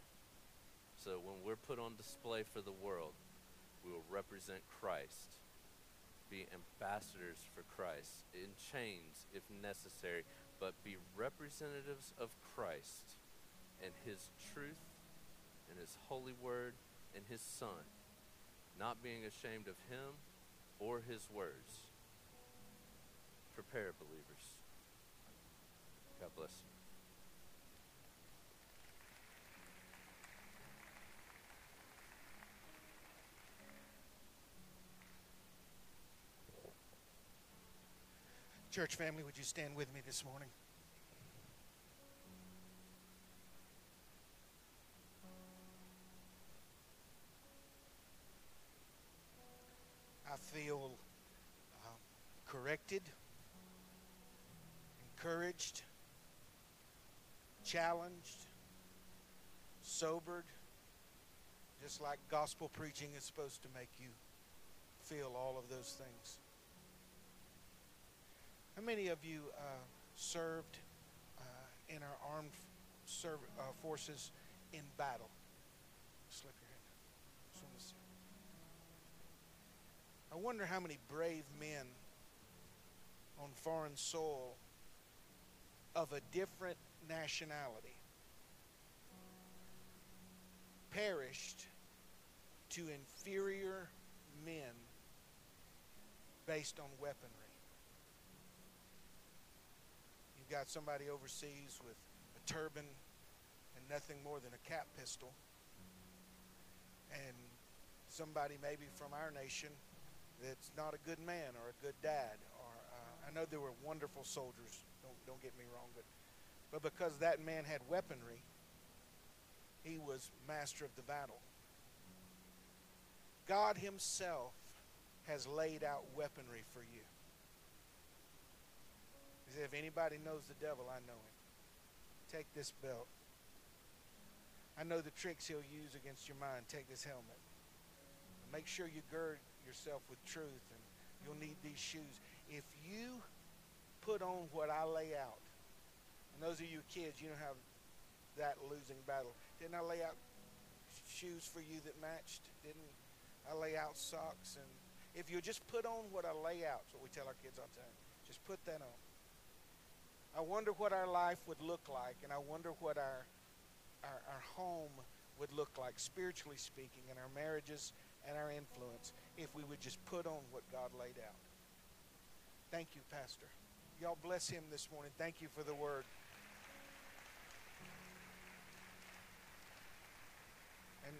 So when we're put on display for the world, we will represent Christ be ambassadors for Christ, in chains if necessary, but be representatives of Christ and His truth and His holy word and His Son, not being ashamed of Him or His words. Prepare, believers. God bless you. Church family, would you stand with me this morning? Corrected, encouraged, challenged, sobered, just like gospel preaching is supposed to make you feel all of those things. How many of you uh, served uh, in our armed serv- uh, forces in battle? Slip your hand. I wonder how many brave men on foreign soil of a different nationality perished to inferior men based on weaponry. You've got somebody overseas with a turban and nothing more than a cap pistol, and somebody maybe from our nation that's not a good man or a good dad. I know there were wonderful soldiers. Don't don't get me wrong, but but because that man had weaponry, he was master of the battle. God Himself has laid out weaponry for you. He said, if anybody knows the devil, I know him. Take this belt. I know the tricks he'll use against your mind. Take this helmet. Make sure you gird yourself with truth, and you'll need these shoes. If you put on what I lay out, and those of you kids, you know how that losing battle. Didn't I lay out shoes for you that matched? Didn't I lay out socks? And if you just put on what I lay out, that's what we tell our kids all the time. Just put that on. I wonder what our life would look like, and I wonder what our, our, our home would look like, spiritually speaking, and our marriages and our influence, if we would just put on what God laid out. Thank you, Pastor. Y'all bless him this morning. Thank you for the word. And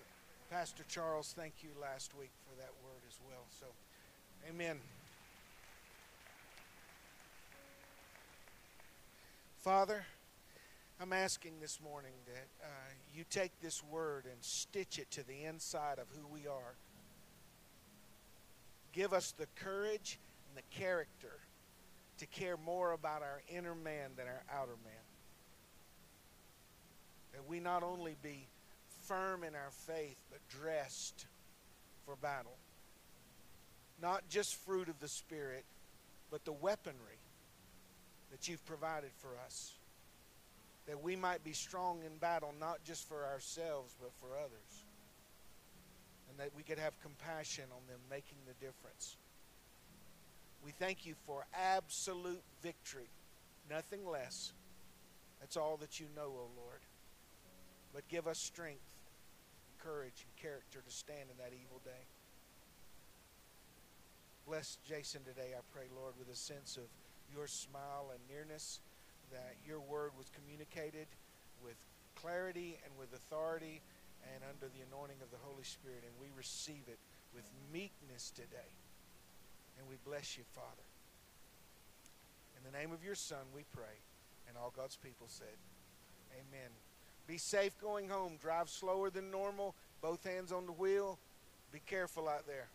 Pastor Charles, thank you last week for that word as well. So, amen. Father, I'm asking this morning that uh, you take this word and stitch it to the inside of who we are. Give us the courage the character to care more about our inner man than our outer man. That we not only be firm in our faith, but dressed for battle. Not just fruit of the Spirit, but the weaponry that you've provided for us. That we might be strong in battle, not just for ourselves, but for others. And that we could have compassion on them, making the difference. We thank you for absolute victory, nothing less. That's all that you know, O Lord. But give us strength, courage, and character to stand in that evil day. Bless Jason today, I pray, Lord, with a sense of your smile and nearness, that your word was communicated with clarity and with authority and under the anointing of the Holy Spirit. And we receive it with meekness today. And we bless you, Father. In the name of your Son, we pray. And all God's people said, Amen. Be safe going home. Drive slower than normal. Both hands on the wheel. Be careful out there.